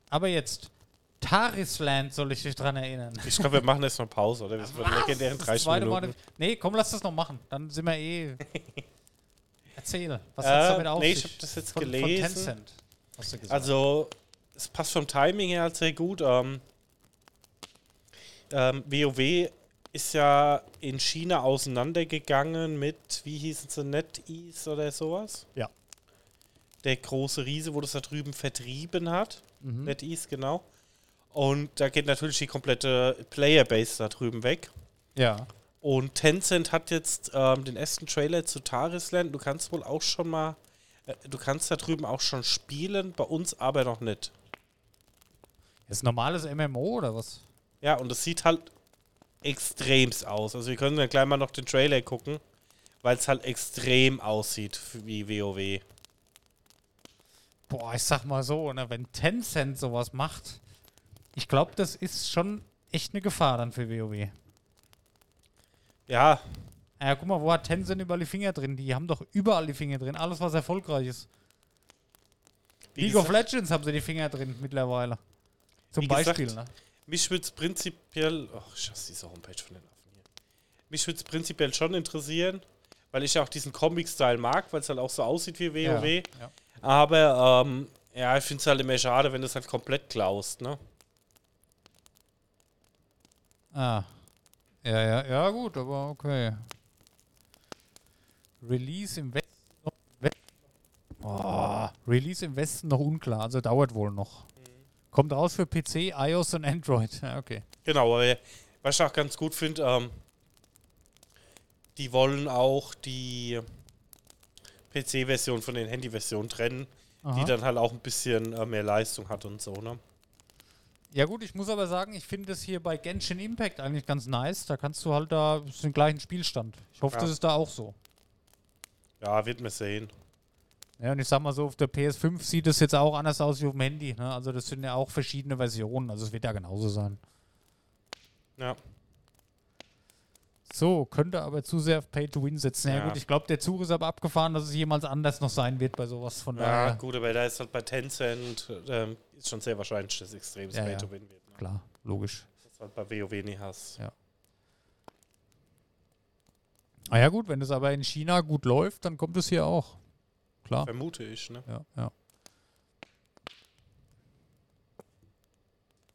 aber jetzt, Tarisland soll ich dich dran erinnern. Ich glaube, wir machen jetzt mal Pause, oder? Wir sind legendären Das 30 zweite Minuten. Mal, nee, komm, lass das noch machen. Dann sind wir eh. Erzähl, was Äh, hat's damit auf nee, ich sich? hab das jetzt von, gelesen. Von Tencent, hast du gesagt. Also, es passt vom Timing her halt sehr gut. Ähm, ähm, WoW ist ja in China auseinandergegangen mit, wie hießen sie, NetEase oder sowas? Ja. Der große Riese, wo das da drüben vertrieben hat. Mhm. NetEase, genau. Und da geht natürlich die komplette Playerbase da drüben weg. ja. Und Tencent hat jetzt ähm, den ersten Trailer zu Tarisland. Du kannst wohl auch schon mal, äh, du kannst da drüben auch schon spielen, bei uns aber noch nicht. Ist normales MMO oder was? Ja, und es sieht halt extremst aus. Also wir können dann gleich mal noch den Trailer gucken, weil es halt extrem aussieht wie WoW. Boah, ich sag mal so, ne, wenn Tencent sowas macht, ich glaube, das ist schon echt eine Gefahr dann für WoW. Ja, Ja, guck mal, wo hat Tencent überall die Finger drin? Die haben doch überall die Finger drin. Alles, was erfolgreich ist. wie League gesagt, of Legends haben sie die Finger drin mittlerweile. Zum Wie gesagt, Beispiel, ne? mich würde es prinzipiell. Ach, ich hasse diese Homepage von den Affen hier. Mich würde es prinzipiell schon interessieren, weil ich ja auch diesen Comic-Style mag, weil es halt auch so aussieht wie WoW. Ja, ja. Aber ähm, ja, ich finde es halt immer schade, wenn du es halt komplett klaust, ne? Ah. Ja, ja, ja, gut, aber okay. Release im Westen noch. Oh, Release im Westen noch unklar, also dauert wohl noch. Kommt raus für PC, iOS und Android. Ja, okay. Genau, aber was ich auch ganz gut finde, ähm, die wollen auch die PC-Version von den Handy-Versionen trennen, Aha. die dann halt auch ein bisschen äh, mehr Leistung hat und so, ne? Ja gut, ich muss aber sagen, ich finde es hier bei Genshin Impact eigentlich ganz nice. Da kannst du halt da den gleichen Spielstand. Ich hoffe, Ja. das ist da auch so. Ja, wird man sehen. Ja, und ich sag mal so, auf der PS5 sieht es jetzt auch anders aus wie auf dem Handy. Ne? Also das sind ja auch verschiedene Versionen. Also es wird ja genauso sein. Ja. So, könnte aber zu sehr auf Pay to Win setzen. Ja, Ja. gut, ich glaube, der Zug ist aber abgefahren, dass es jemals anders noch sein wird bei sowas. Von Ja, gut, aber da ist halt bei Tencent ähm, ist schon sehr wahrscheinlich, dass es extrem Ja, Pay ja. to Win wird. Ne? klar, logisch. Das halt bei WoW nie hast. Ah ja gut, wenn es aber in China gut läuft, dann kommt es hier auch. Klar. Vermute ich, ne? Ja, ja.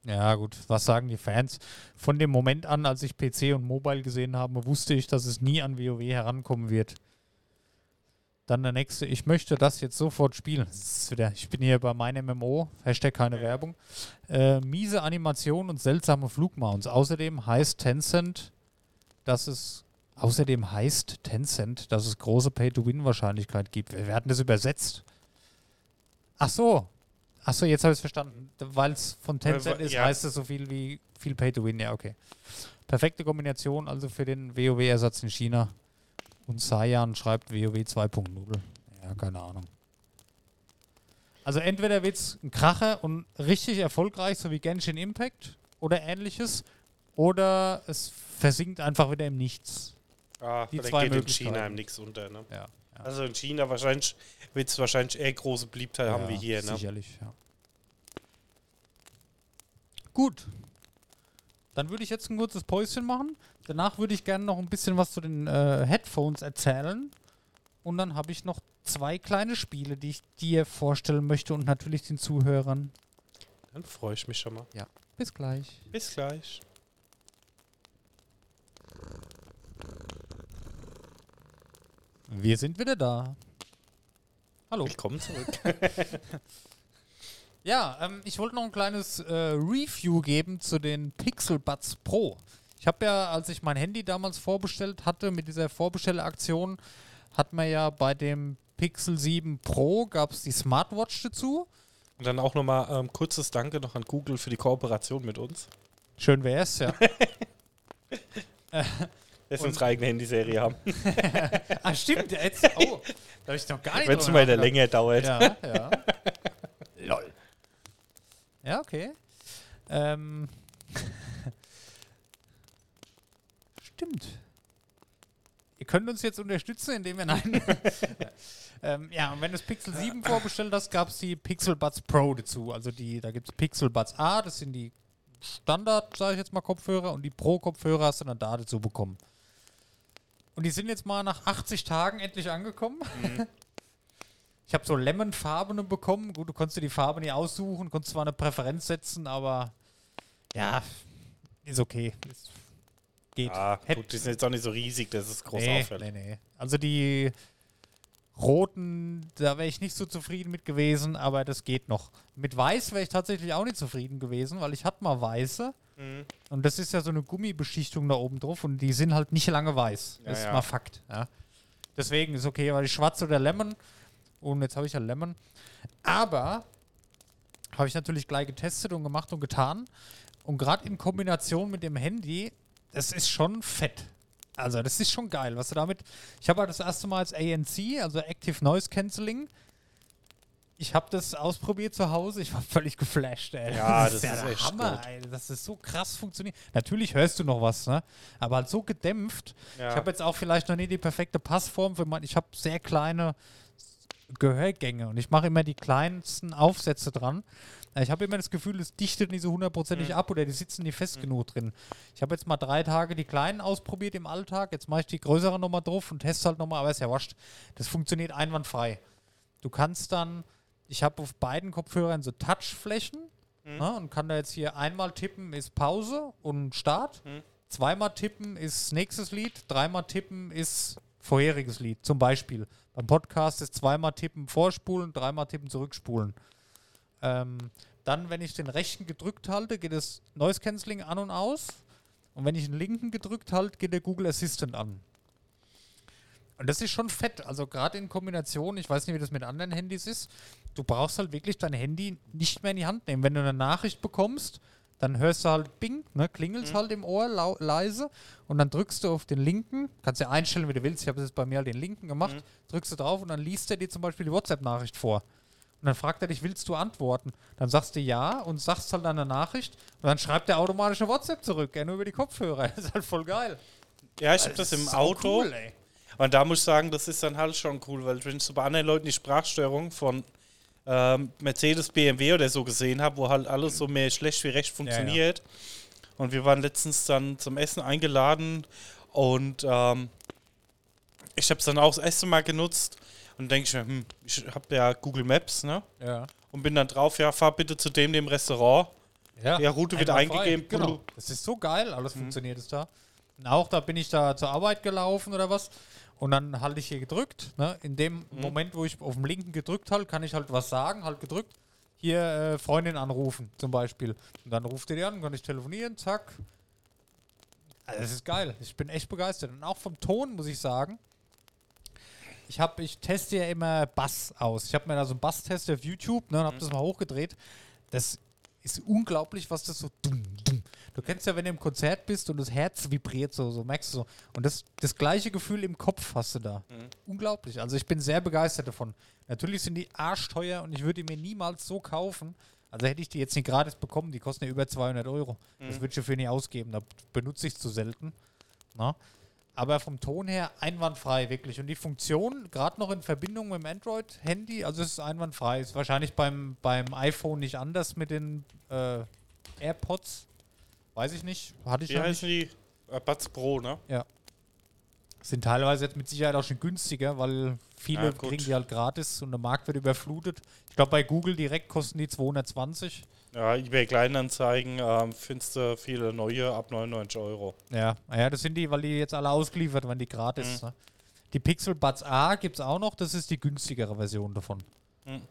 Ja, gut, was sagen die Fans? Von dem Moment an, als ich PC und Mobile gesehen habe, wusste ich, dass es nie an WoW herankommen wird. Dann der nächste, ich möchte das jetzt sofort spielen. Wieder, ich bin hier bei meinem MMO, Hashtag keine Ja. Werbung. Äh, miese Animation und seltsame Flugmounts. Außerdem heißt Tencent, dass es außerdem heißt Tencent, dass es große Pay-to-Win-Wahrscheinlichkeit gibt. Wir werden das übersetzt. Ach so. Ach so, jetzt habe ich es verstanden. Weil es von Tencent wa- ist, ja. heißt es so viel wie viel Pay-to-Win. Ja, okay. Perfekte Kombination also für den WoW-Ersatz in China. Und Sayan schreibt WoW 2.0. Ja, keine Ahnung. Also entweder wird es ein Kracher und richtig erfolgreich, so wie Genshin Impact oder ähnliches, oder es versinkt einfach wieder im Nichts. Ah, Die zwei geht in. China im nichts unter, ne? Ja, ja. Also in China wahrscheinlich wird es wahrscheinlich eher große Beliebtheit haben wie hier, ne? Sicherlich, ja. Gut. Dann würde ich jetzt ein kurzes Päuschen machen. Danach würde ich gerne noch ein bisschen was zu den äh, Headphones erzählen. Und dann habe ich noch zwei kleine Spiele, die ich dir vorstellen möchte und natürlich den Zuhörern. Dann freue ich mich schon mal. Bis gleich. Bis gleich. Wir sind wieder da. Hallo. Willkommen zurück. Ja, ähm, ich wollte noch ein kleines äh, Review geben zu den Pixel Buds Pro. Ich habe ja, als ich mein Handy damals vorbestellt hatte, mit dieser Vorbestellaktion, hat man ja bei dem Pixel 7 Pro, gab es die Smartwatch dazu. Und dann auch nochmal ähm, kurzes Danke noch an Google für die Kooperation mit uns. Schön wär's, ja. Dass wir unsere eigene Handyserie haben. ah, stimmt, jetzt. Oh, da habe ich noch gar nicht Wenn es mal wieder nachgedacht. länger dauert. Ja, ja. Lol. Ja, okay. Ähm. Stimmt. Ihr könnt uns jetzt unterstützen, indem wir nein. ähm, ja, und wenn du das Pixel 7 vorbestellt hast, gab es die Pixel Buds Pro dazu. Also die, da gibt es Pixel Buds A, das sind die Standard, sage ich jetzt mal, Kopfhörer und die Pro-Kopfhörer hast du dann da dazu bekommen. Und die sind jetzt mal nach 80 Tagen endlich angekommen. Ich habe so Lemon-Farbene bekommen. Gut, du konntest dir die Farbe nie aussuchen, konntest zwar eine Präferenz setzen, aber ja, ist okay. Ist, geht. Ah, Hätt- gut, die sind jetzt auch nicht so riesig, dass es groß nee, auffällt. nee, nee. Also die roten, da wäre ich nicht so zufrieden mit gewesen, aber das geht noch. Mit weiß wäre ich tatsächlich auch nicht zufrieden gewesen, weil ich hatte mal weiße Mhm. und das ist ja so eine Gummibeschichtung da oben drauf und die sind halt nicht lange weiß. Das Ja, ist ja. mal Fakt. Ja. Deswegen ist okay, weil ich schwarz oder Lemon und jetzt habe ich ja Lemon. Aber habe ich natürlich gleich getestet und gemacht und getan. Und gerade in Kombination mit dem Handy, das ist schon fett. Also, das ist schon geil, was du damit. Ich habe halt das erste Mal als ANC, also Active Noise Cancelling. Ich habe das ausprobiert zu Hause. Ich war völlig geflasht, ey. Ja, das ja ist der echt Hammer, gut. ey. Das ist so krass funktioniert. Natürlich hörst du noch was, ne? Aber halt so gedämpft. Ja. Ich habe jetzt auch vielleicht noch nie die perfekte Passform für mein. Ich habe sehr kleine Gehörgänge und ich mache immer die kleinsten Aufsätze dran. Ich habe immer das Gefühl, es dichtet nicht so hundertprozentig Mhm. ab oder die sitzen nicht fest genug drin. Ich habe jetzt mal drei Tage die kleinen ausprobiert im Alltag. Jetzt mache ich die größeren nochmal drauf und teste halt nochmal, aber ist ja wurscht. Das funktioniert einwandfrei. Du kannst dann, ich habe auf beiden Kopfhörern so Touchflächen Mhm. ne, und kann da jetzt hier einmal tippen ist Pause und Start. Mhm. Zweimal tippen ist nächstes Lied, dreimal tippen ist vorheriges Lied. Zum Beispiel beim Podcast ist zweimal tippen vorspulen, dreimal tippen zurückspulen. Ähm, dann, wenn ich den rechten gedrückt halte, geht das Noise Cancelling an und aus. Und wenn ich den linken gedrückt halte, geht der Google Assistant an. Und das ist schon fett. Also gerade in Kombination, ich weiß nicht, wie das mit anderen Handys ist, du brauchst halt wirklich dein Handy nicht mehr in die Hand nehmen. Wenn du eine Nachricht bekommst, dann hörst du halt Bing, ne, klingelt halt im Ohr lau leise und dann drückst du auf den linken, kannst ja einstellen, wie du willst. Ich habe das jetzt bei mir halt den linken gemacht, drückst du drauf und dann liest er dir zum Beispiel die WhatsApp-Nachricht vor. Und dann fragt er dich, willst du antworten? Dann sagst du ja und sagst halt eine Nachricht und dann schreibt er automatisch eine WhatsApp zurück, ja, nur über die Kopfhörer. Das ist halt voll geil. Ja, ich habe das im sau Auto. Cool, ey. Und da muss ich sagen, das ist dann halt schon cool, weil wenn ich so bei anderen Leuten die Sprachsteuerung von ähm, Mercedes, BMW oder so gesehen habe, wo halt alles so mehr schlecht wie recht funktioniert. Und wir waren letztens dann zum Essen eingeladen und ähm, ich habe es dann auch das erste Mal genutzt und denke ich mir, hm, ich habe ja Google Maps, ne? Ja. Und bin dann drauf, ja, fahr bitte zu dem, dem Restaurant. Ja, Ja, Route wird eingegeben, Genau. Das ist so geil, alles funktioniert es da. Und auch da bin ich da zur Arbeit gelaufen oder was. Und dann halte ich hier gedrückt. Ne? In dem Moment, wo ich auf dem linken gedrückt halte, kann ich halt was sagen, halt gedrückt. Hier äh, Freundin anrufen, zum Beispiel. Und dann ruft ihr die an, kann ich telefonieren, zack. Also das ist geil. Ich bin echt begeistert. Und auch vom Ton, muss ich sagen. Ich, hab, ich teste ja immer Bass aus. Ich habe mir da so einen Bass-Test auf YouTube ne, und habe das mal hochgedreht. Das ist unglaublich, was das so dumm, dumm. Du kennst ja, wenn du im Konzert bist und das Herz vibriert so, so merkst du so. Und das, das gleiche Gefühl im Kopf hast du da. Unglaublich. Also ich bin sehr begeistert davon. Natürlich sind die arschteuer und ich würde die mir niemals so kaufen. Also hätte ich die jetzt nicht gratis bekommen, die kosten ja über 200 Euro. Das würde ich dafür nicht ausgeben, da benutze ich es zu selten. Na? Aber vom Ton her einwandfrei, wirklich. Und die Funktion, gerade noch in Verbindung mit dem Android-Handy, also es ist einwandfrei. Ist wahrscheinlich beim, beim iPhone nicht anders mit den äh, AirPods. Weiß ich nicht. Hatte ich Wie noch nicht. heißen die? Äh, Buds Pro, ne? Sind teilweise jetzt mit Sicherheit auch schon günstiger, weil viele Ja, kriegen die halt gratis und der Markt wird überflutet. Ich glaube, bei Google direkt kosten die 220. Ja, eBay Kleinanzeigen ähm, findest du viele neue ab 99 Euro. Ja, naja, das sind die, weil die jetzt alle ausgeliefert werden, die gratis. Ne? Die Pixel Buds A gibt es auch noch, das ist die günstigere Version davon. Mhm.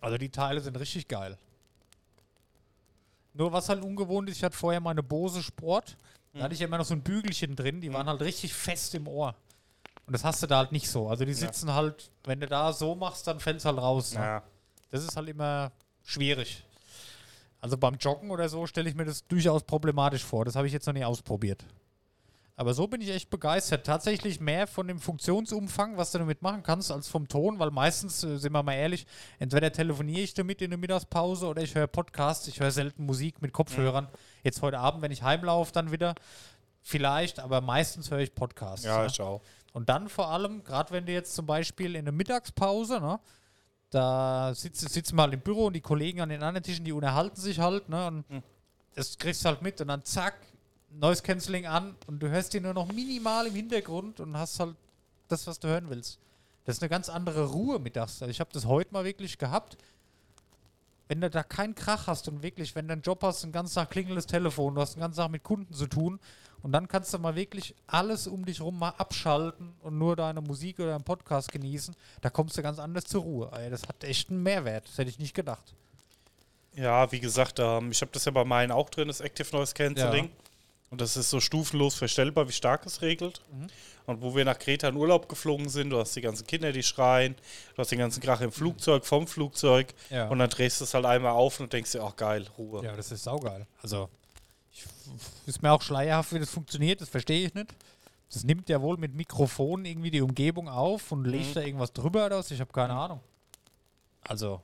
Also die Teile sind richtig geil. Nur was halt ungewohnt ist, ich hatte vorher meine Bose Sport, da hatte ich ja immer noch so ein Bügelchen drin, die waren halt richtig fest im Ohr. Und das hast du da halt nicht so. Also die sitzen halt, wenn du da so machst, dann fällt es halt raus. Ne? Ja. Das ist halt immer schwierig. Also beim Joggen oder so stelle ich mir das durchaus problematisch vor. Das habe ich jetzt noch nie ausprobiert. Aber so bin ich echt begeistert. Tatsächlich mehr von dem Funktionsumfang, was du damit machen kannst, als vom Ton, weil meistens, äh, sind wir mal ehrlich, entweder telefoniere ich damit in der Mittagspause oder ich höre Podcasts. Ich höre selten Musik mit Kopfhörern. Jetzt heute Abend, wenn ich heimlaufe, dann wieder. Vielleicht, aber meistens höre ich Podcasts. Ja, ne? ich auch. Und dann vor allem, gerade wenn du jetzt zum Beispiel in der Mittagspause, ne, da sitzt, sitzen wir halt im Büro und die Kollegen an den anderen Tischen, die unterhalten sich halt, ne, und das kriegst du halt mit und dann zack, Noise Cancelling an und du hörst die nur noch minimal im Hintergrund und hast halt das, was du hören willst. Das ist eine ganz andere Ruhe mittags. Also ich habe das heute mal wirklich gehabt. Wenn du da keinen Krach hast und wirklich, wenn du einen Job hast, den ganzen Tag klingelt das Telefon, du hast den ganzen Tag mit Kunden zu tun und dann kannst du mal wirklich alles um dich rum mal abschalten und nur deine Musik oder einen Podcast genießen, da kommst du ganz anders zur Ruhe. Ey, das hat echt einen Mehrwert. Das hätte ich nicht gedacht. Ja, wie gesagt, ähm, ich habe das ja bei meinen auch drin, das Active Noise Cancelling. Und das ist so stufenlos verstellbar, wie stark es regelt. Mhm. Und wo wir nach Kreta in Urlaub geflogen sind, du hast die ganzen Kinder, die schreien, du hast den ganzen Krach im Flugzeug, vom Flugzeug. Ja. Und dann drehst du es halt einmal auf und denkst dir, ach geil, Ruhe. Ja, das ist saugeil. Also, Ich, ist mir auch schleierhaft, wie das funktioniert, das verstehe ich nicht. Das nimmt ja wohl mit Mikrofon irgendwie die Umgebung auf und legt Mhm. da irgendwas drüber oder was. Ich habe keine Ahnung. Also,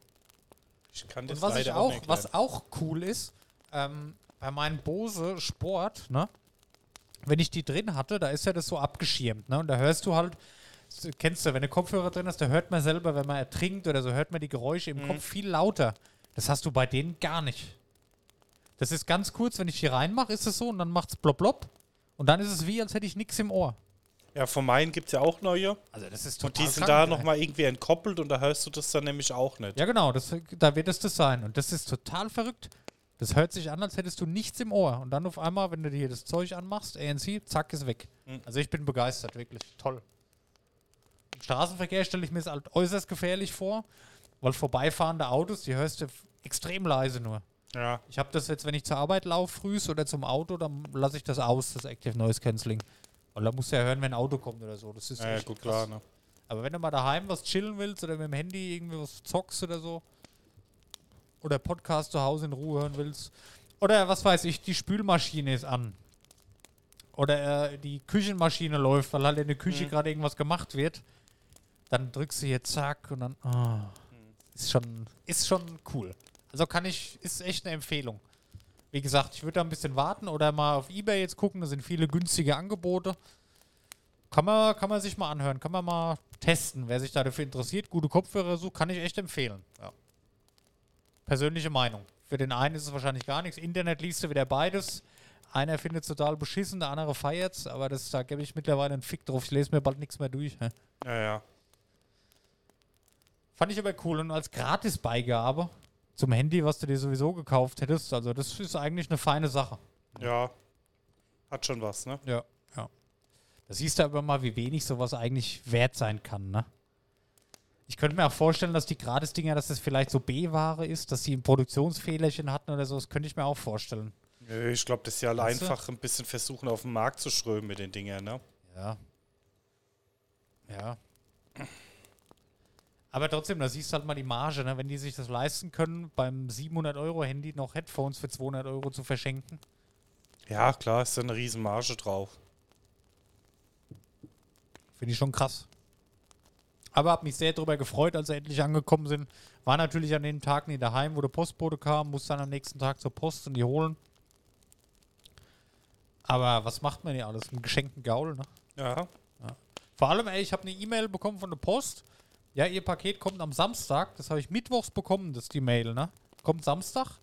Ich kann das und was ich leider auch, nicht was auch cool ist, ähm, bei meinem Bose Sport, ne? Wenn ich die drin hatte, da ist ja das so abgeschirmt, ne? Und da hörst du halt, kennst du, wenn du Kopfhörer drin hast, da hört man selber, wenn man ertrinkt oder so, hört man die Geräusche Mhm. im Kopf viel lauter. Das hast du bei denen gar nicht. Das ist ganz kurz, wenn ich hier reinmache, ist es so und dann macht's blop blop. Und dann ist es wie, als hätte ich nichts im Ohr. Ja, von meinen gibt es ja auch neue. Also das ist Und die total sind krank, da nochmal irgendwie entkoppelt und da hörst du das dann nämlich auch nicht. Ja, genau, das, da wird es das sein. Und das ist total verrückt. Das hört sich an, als hättest du nichts im Ohr. Und dann auf einmal, wenn du dir das Zeug anmachst, ANC, zack, ist weg. Mhm. Also ich bin begeistert, wirklich. Toll. Im Straßenverkehr stelle ich mir es halt äußerst gefährlich vor, weil vorbeifahrende Autos, die hörst du extrem leise nur. Ja. Ich habe das jetzt, wenn ich zur Arbeit laufe, frühs oder zum Auto, dann lasse ich das aus, das Active Noise Cancelling. Weil da musst du ja hören, wenn ein Auto kommt oder so. Das ist Ja, gut, krass. klar. Ne? Aber wenn du mal daheim was chillen willst oder mit dem Handy irgendwie was zockst oder so, oder Podcast zu Hause in Ruhe hören willst, oder was weiß ich, die Spülmaschine ist an. Oder äh, die Küchenmaschine läuft, weil halt in der Küche Mhm. gerade irgendwas gemacht wird, dann drückst du hier zack und dann. ah, ist, schon, ist schon cool. Also kann ich, ist echt eine Empfehlung. Wie gesagt, ich würde da ein bisschen warten oder mal auf Ebay jetzt gucken, da sind viele günstige Angebote. Kann man, kann man sich mal anhören, kann man mal testen, wer sich da dafür interessiert. Gute Kopfhörer so, kann ich echt empfehlen. Ja. Persönliche Meinung. Für den einen ist es wahrscheinlich gar nichts. Internet liest du wieder beides. Einer findet es total beschissen, der andere feiert es, aber das, da gebe ich mittlerweile einen Fick drauf. Ich lese mir bald nichts mehr durch. hä. Ja, ja. Fand ich aber cool und als Gratisbeigabe zum Handy, was du dir sowieso gekauft hättest, also das ist eigentlich eine feine Sache. Ja. Hat schon was, ne? Ja, ja. Da siehst du aber mal, wie wenig sowas eigentlich wert sein kann, ne? Ich könnte mir auch vorstellen, dass die Gratis-Dinger, dass das vielleicht so B-Ware ist, dass sie ein Produktionsfehlerchen hatten oder so. Das könnte ich mir auch vorstellen. Nö, Ich glaube, das ist ja Meinst du? einfach ein bisschen versuchen, auf den Markt zu strömen mit den Dingern, ne? Ja. Ja. Aber trotzdem, da siehst du halt mal die Marge, ne? wenn die sich das leisten können, beim 700-Euro-Handy noch Headphones für 200 Euro zu verschenken. Ja, klar, ist da eine riesen Marge drauf. Finde ich schon krass. Aber habe mich sehr darüber gefreut, als sie endlich angekommen sind. War natürlich an den Tagen nie daheim, wo der Postbote kam, musste dann am nächsten Tag zur Post und die holen. Aber was macht man hier alles? Einen geschenkten Gaul, ne? Ja. Vor allem, ey, ich habe eine E-Mail bekommen von der Post. Ja, ihr Paket kommt am Samstag. Das habe ich mittwochs bekommen, das ist die Mail, ne? Kommt Samstag.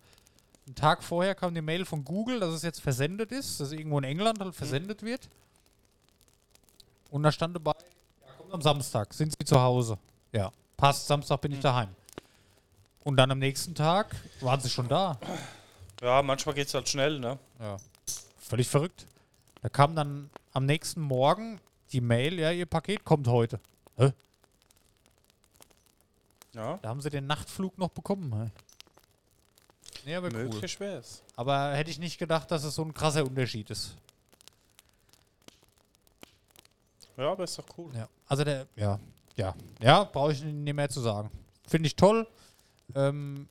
Einen Tag vorher kam die Mail von Google, dass es jetzt versendet ist, dass es irgendwo in England halt versendet wird. Und da stand dabei, kommt am Samstag, sind Sie zu Hause? Ja, passt, Samstag bin ich daheim. Und dann am nächsten Tag waren sie schon da. Ja, manchmal geht es halt schnell, ne? Ja. Völlig verrückt. Da kam dann am nächsten Morgen die Mail, ja, ihr Paket kommt heute. Hä? Ja. Da haben sie den Nachtflug noch bekommen. Hey. Nee, aber cool. Möglich wär's. Aber hätte ich nicht gedacht, dass es so ein krasser Unterschied ist. Ja, aber ist doch cool. Ja. Also der, ja, ja, ja, brauche ich nicht mehr zu sagen. Finde ich toll. Ähm,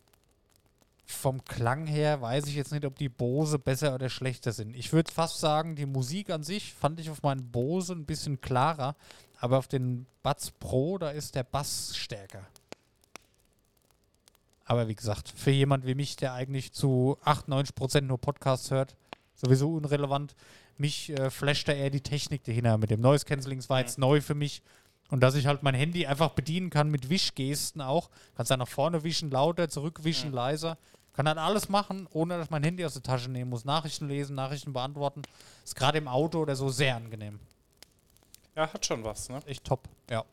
vom Klang her weiß ich jetzt nicht, ob die Bose besser oder schlechter sind. Ich würde fast sagen, die Musik an sich fand ich auf meinen Bose ein bisschen klarer, aber auf den Buds Pro, da ist der Bass stärker. Aber wie gesagt, für jemand wie mich, der eigentlich zu 98% nur Podcasts hört, sowieso unrelevant, mich äh, flasht da eher die Technik dahinter. Mit dem Noise Cancelling das war jetzt neu für mich. Und dass ich halt mein Handy einfach bedienen kann mit Wischgesten auch. Kannst dann nach vorne wischen, lauter, zurückwischen, leiser. Kann dann alles machen, ohne dass ich mein Handy aus der Tasche nehmen muss. Nachrichten lesen, Nachrichten beantworten. Ist gerade im Auto oder so sehr angenehm. Ja, hat schon was, ne? Echt top, ja.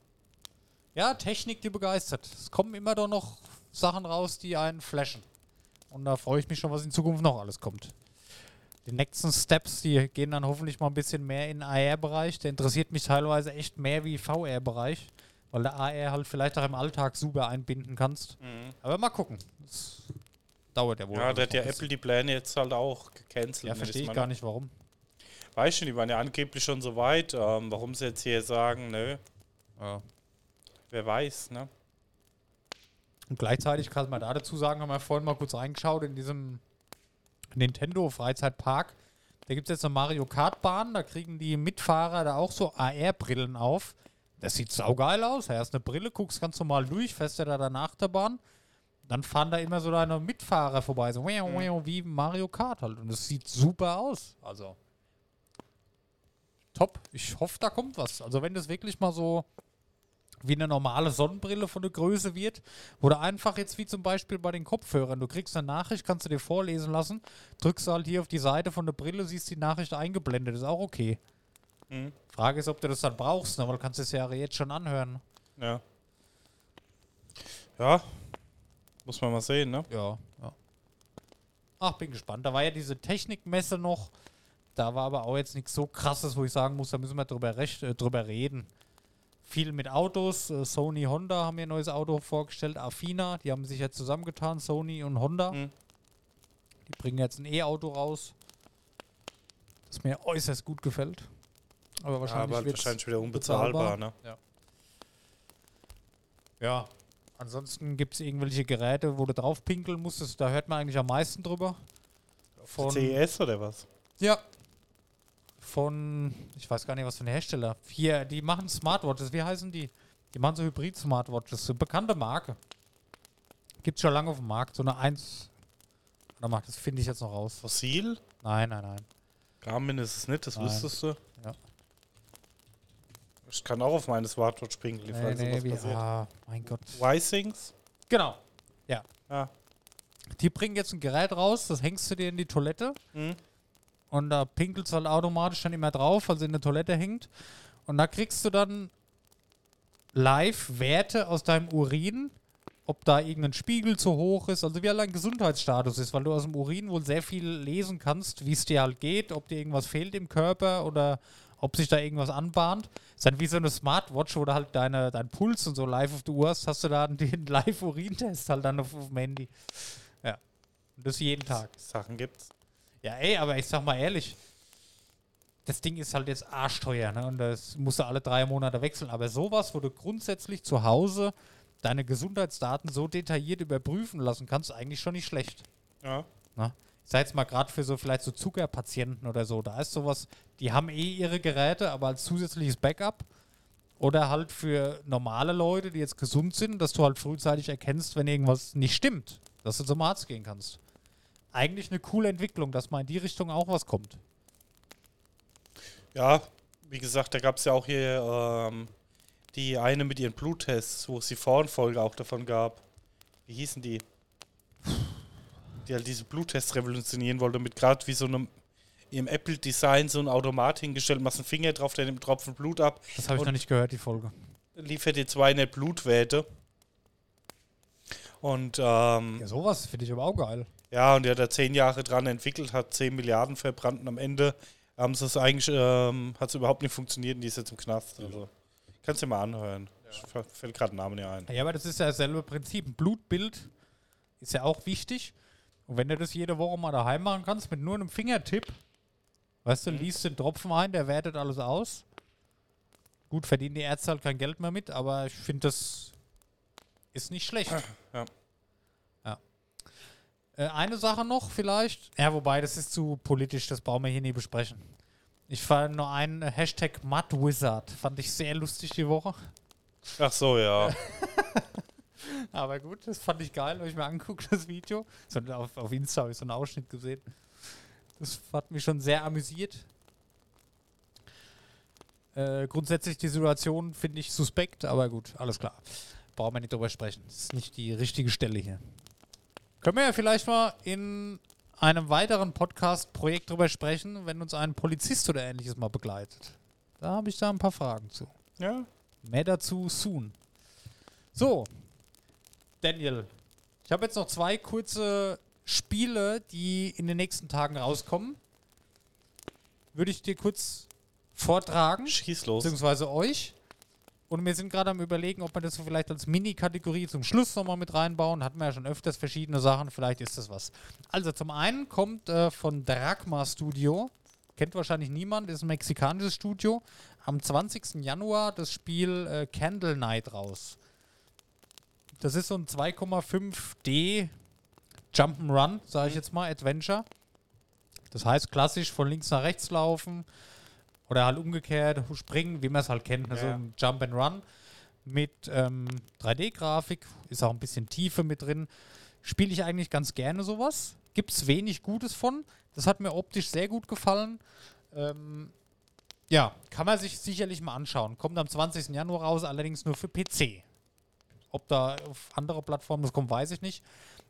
Ja, Technik, die begeistert. Es kommen immer doch noch Sachen raus, die einen flashen. Und da freue ich mich schon, was in Zukunft noch alles kommt. Die nächsten Steps, die gehen dann hoffentlich mal ein bisschen mehr in den AR-Bereich. Der interessiert mich teilweise echt mehr wie VR-Bereich, weil der AR halt vielleicht auch im Alltag super einbinden kannst. Aber mal gucken. Das dauert ja wohl. Ja, da hat ja Apple die Pläne jetzt halt auch gecancelt. Ja, verstehe ich gar nicht, warum. Weiß schon, die waren ja angeblich schon so weit. Ähm, warum sie jetzt hier sagen, nö, Ja. wer weiß, ne? Und gleichzeitig kann man da dazu sagen, haben wir vorhin mal kurz reingeschaut in diesem Nintendo Freizeitpark. Da gibt es jetzt eine Mario Kart Bahn, da kriegen die Mitfahrer da auch so AR-Brillen auf. Das sieht saugeil aus. Da hast eine Brille, guckst ganz normal durch, fährst ja da danach der Bahn. Dann fahren da immer so deine Mitfahrer vorbei, so wie Mario Kart halt. Und das sieht super aus. Also top. Ich hoffe, da kommt was. Also wenn das wirklich mal so wie eine normale Sonnenbrille von der Größe wird, oder einfach jetzt wie zum Beispiel bei den Kopfhörern, du kriegst eine Nachricht, kannst du dir vorlesen lassen, drückst halt hier auf die Seite von der Brille, siehst die Nachricht eingeblendet, ist auch okay. Mhm. Frage ist, ob du das dann brauchst, ne? weil du kannst es ja jetzt schon anhören. Ja. Ja. Muss man mal sehen, ne? Ja, ja. Ach, bin gespannt. Da war ja diese Technikmesse noch. Da war aber auch jetzt nichts so krasses, wo ich sagen muss, da müssen wir drüber, recht, äh, drüber reden. Viel mit Autos. Äh, Sony Honda haben ihr neues Auto vorgestellt. Afina, die haben sich jetzt zusammengetan, Sony und Honda. Mhm. Die bringen jetzt ein E-Auto raus, das mir äußerst gut gefällt. Aber Ja, wahrscheinlich, aber wird's wahrscheinlich wieder unbezahlbar, ne? Ja. Ansonsten gibt es irgendwelche Geräte, wo du drauf pinkeln musstest. Da hört man eigentlich am meisten drüber. Von, CES oder was? ja. Von, ich weiß gar nicht, was für ein Hersteller. Hier, die machen Smartwatches. Wie heißen die? Die machen so Hybrid-Smartwatches. So bekannte Marke. Gibt schon lange auf dem Markt. So eine 1. Warte mal, das finde ich jetzt noch raus. Fossil? Nein, nein, nein. Garmin ist es nicht, das Nein. wüsstest du. Ja. Ich kann auch auf meine Smartwatch pinkeln, Nee, falls nee, sowas wie, passiert. ah, mein Gott. Wisings? Genau. Ja. Die bringen jetzt ein Gerät raus, das hängst du dir in die Toilette. Mhm. Und da pinkelt es halt automatisch dann immer drauf, also in der Toilette hängt. Und da kriegst du dann live Werte aus deinem Urin, ob da irgendein Spiegel zu hoch ist, also wie halt dein Gesundheitsstatus ist, weil du aus dem Urin wohl sehr viel lesen kannst, wie es dir halt geht, ob dir irgendwas fehlt im Körper oder ob sich da irgendwas anbahnt. Ist dann wie so eine Smartwatch, wo du halt deine, dein Puls und so live auf der Uhr hast, hast du da den Live-Urin-Test halt dann auf, auf dem Handy. Ja. Und das jeden Tag. Sachen gibt's. Ja, ey, aber ich sag mal ehrlich, das Ding ist halt jetzt arschteuer, ne? Und das musst du alle drei Monate wechseln. Aber sowas, wo du grundsätzlich zu Hause deine Gesundheitsdaten so detailliert überprüfen lassen kannst, eigentlich schon nicht schlecht. Ja. Ich sag jetzt mal gerade für so vielleicht so Zuckerpatienten oder so, da ist sowas, die haben eh ihre Geräte, aber als zusätzliches Backup. Oder halt für normale Leute, die jetzt gesund sind, dass du halt frühzeitig erkennst, wenn irgendwas nicht stimmt, dass du zum Arzt gehen kannst. Eigentlich eine coole Entwicklung, dass mal in die Richtung auch was kommt. Ja, wie gesagt, da gab es ja auch hier ähm, die eine mit ihren Bluttests, wo es die Vorfolge auch davon gab. Wie hießen die? Die halt diese Bluttests revolutionieren wollte, mit gerade wie so einem im Apple-Design so ein Automat hingestellt, machst einen Finger drauf, der nimmt Tropfen Blut ab, Das habe ich noch nicht gehört, die Folge. liefert dir 200 Blutwerte. Und ähm, Ja, sowas finde ich aber auch geil. Ja, und der hat da zehn Jahre dran entwickelt, hat 10 Milliarden verbrannt und am Ende haben sie es eigentlich, ähm, hat es überhaupt nicht funktioniert und die ist jetzt im Knast. Also, kannst du dir mal anhören. Ja. Fällt gerade ein Name nicht ein. Ja, aber das ist ja dasselbe Prinzip. Ein Blutbild ist ja auch wichtig. Und wenn du das jede Woche mal daheim machen kannst, mit nur einem Fingertipp, weißt du, liest den Tropfen ein, der wertet alles aus. Gut, verdienen die Ärzte halt kein Geld mehr mit, aber ich finde, das ist nicht schlecht. Äh, eine Sache noch vielleicht. Ja, wobei, das ist zu politisch, das brauchen wir hier nie besprechen. Ich fand nur einen äh, Hashtag MudWizard. Fand ich sehr lustig die Woche. Ach so, ja. Aber gut, das fand ich geil, habe ich mir angeguckt, das Video. So, auf, auf Insta habe ich so einen Ausschnitt gesehen. Das hat mich schon sehr amüsiert. Äh, grundsätzlich die Situation finde ich suspekt, aber gut, alles klar. Brauchen wir nicht drüber sprechen. Das ist nicht die richtige Stelle hier. Können wir ja vielleicht mal in einem weiteren Podcast-Projekt drüber sprechen, wenn uns ein Polizist oder ähnliches mal begleitet. Da habe ich da ein paar Fragen zu. ja. Mehr dazu soon. So, Daniel, ich habe jetzt noch zwei kurze Spiele, die in den nächsten Tagen rauskommen. Würde ich dir kurz vortragen, Schieß los. beziehungsweise euch. Und wir sind gerade am überlegen, ob wir das so vielleicht als Mini-Kategorie zum Schluss nochmal mit reinbauen. Hatten wir ja schon öfters verschiedene Sachen, vielleicht ist das was. Also zum einen kommt äh, von Dragma Studio, kennt wahrscheinlich niemand, ist ein mexikanisches Studio, am 20. Januar das Spiel äh, Candle Night raus. Das ist so ein 2,5D Jump'n'Run, sage ich jetzt mal, Adventure. Das heißt klassisch von links nach rechts laufen oder halt umgekehrt springen, wie man es halt kennt. Also Ja. ein Jump and Run mit ähm, 3D-Grafik, ist auch ein bisschen Tiefe mit drin. Spiele ich eigentlich ganz gerne sowas. Gibt es wenig Gutes von. Das hat mir optisch sehr gut gefallen. Ähm, ja, kann man sich sicherlich mal anschauen. Kommt am 20. Januar raus, allerdings nur für PC. Ob da auf andere Plattformen das kommt, weiß ich nicht.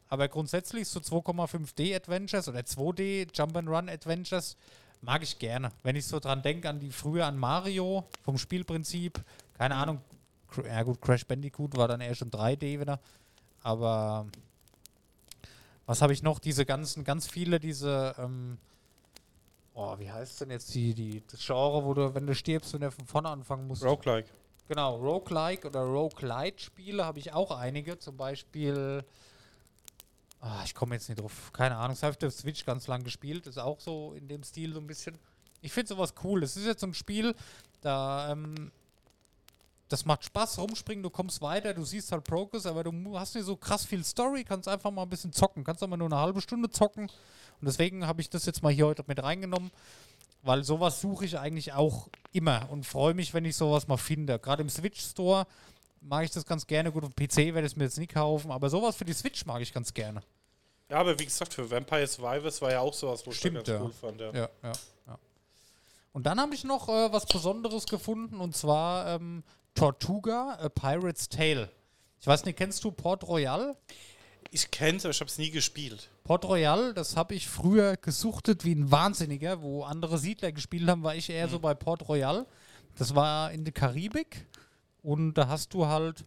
Aber grundsätzlich so 2,5D Adventures oder 2D Jump and Run Adventures mag ich gerne. Wenn ich so dran denke, an die früher an Mario vom Spielprinzip, keine Ahnung, ja gut, Crash Bandicoot war dann eher schon 3D wieder. Aber was habe ich noch? Diese ganzen, ganz viele, diese, ähm, oh, wie heißt denn jetzt die, die, das Genre, wo du, wenn du stirbst, du von vorne anfangen musst? Roguelike. Genau, Roguelike oder Roguelite-Spiele habe ich auch einige. Zum Beispiel, ah, ich komme jetzt nicht drauf, keine Ahnung, das habe ich auf Switch ganz lang gespielt. Ist auch so in dem Stil so ein bisschen. Ich finde sowas cool. Es ist jetzt so ein Spiel, da, ähm, das macht Spaß, rumspringen, du kommst weiter, du siehst halt Progress, aber du hast nicht so krass viel Story, kannst einfach mal ein bisschen zocken, kannst aber nur eine halbe Stunde zocken. Und deswegen habe ich das jetzt mal hier heute mit reingenommen, weil sowas suche ich eigentlich auch immer und freue mich, wenn ich sowas mal finde. Gerade im Switch Store mag ich das ganz gerne. Gut, auf dem PC werde ich es mir jetzt nicht kaufen, aber sowas für die Switch mag ich ganz gerne. Ja, aber wie gesagt, für Vampire Survivors war ja auch sowas, wo ich Stimmt, ja. ganz cool fand. Ja. Ja, ja, ja. Und dann habe ich noch äh, was Besonderes gefunden und zwar ähm, Tortuga, A Pirate's Tale. Ich weiß nicht, kennst du Port Royal? Ich kenn's, aber ich habe es nie gespielt. Port Royal, das habe ich früher gesuchtet wie ein Wahnsinniger. Wo andere Siedler gespielt haben, war ich eher so bei Port Royal. Das war in der Karibik und da hast du halt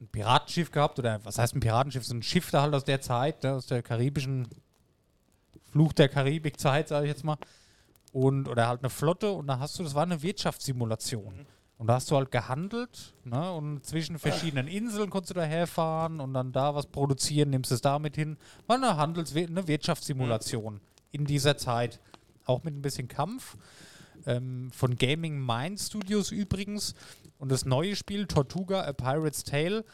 ein Piratenschiff gehabt oder was heißt ein Piratenschiff? So ein Schiff da halt aus der Zeit, ne, aus der karibischen Fluch der Karibik-Zeit, sage ich jetzt mal. Und, oder halt eine Flotte und da hast du, das war eine Wirtschaftssimulation. Und da hast du halt gehandelt, ne? Und zwischen verschiedenen Inseln konntest du da herfahren und dann da was produzieren, nimmst es damit hin. War eine Handels eine Wirtschaftssimulation in dieser Zeit. Auch mit ein bisschen Kampf. Ähm, von Gaming Mind Studios übrigens. Und das neue Spiel, Tortuga, A Pirate's Tale,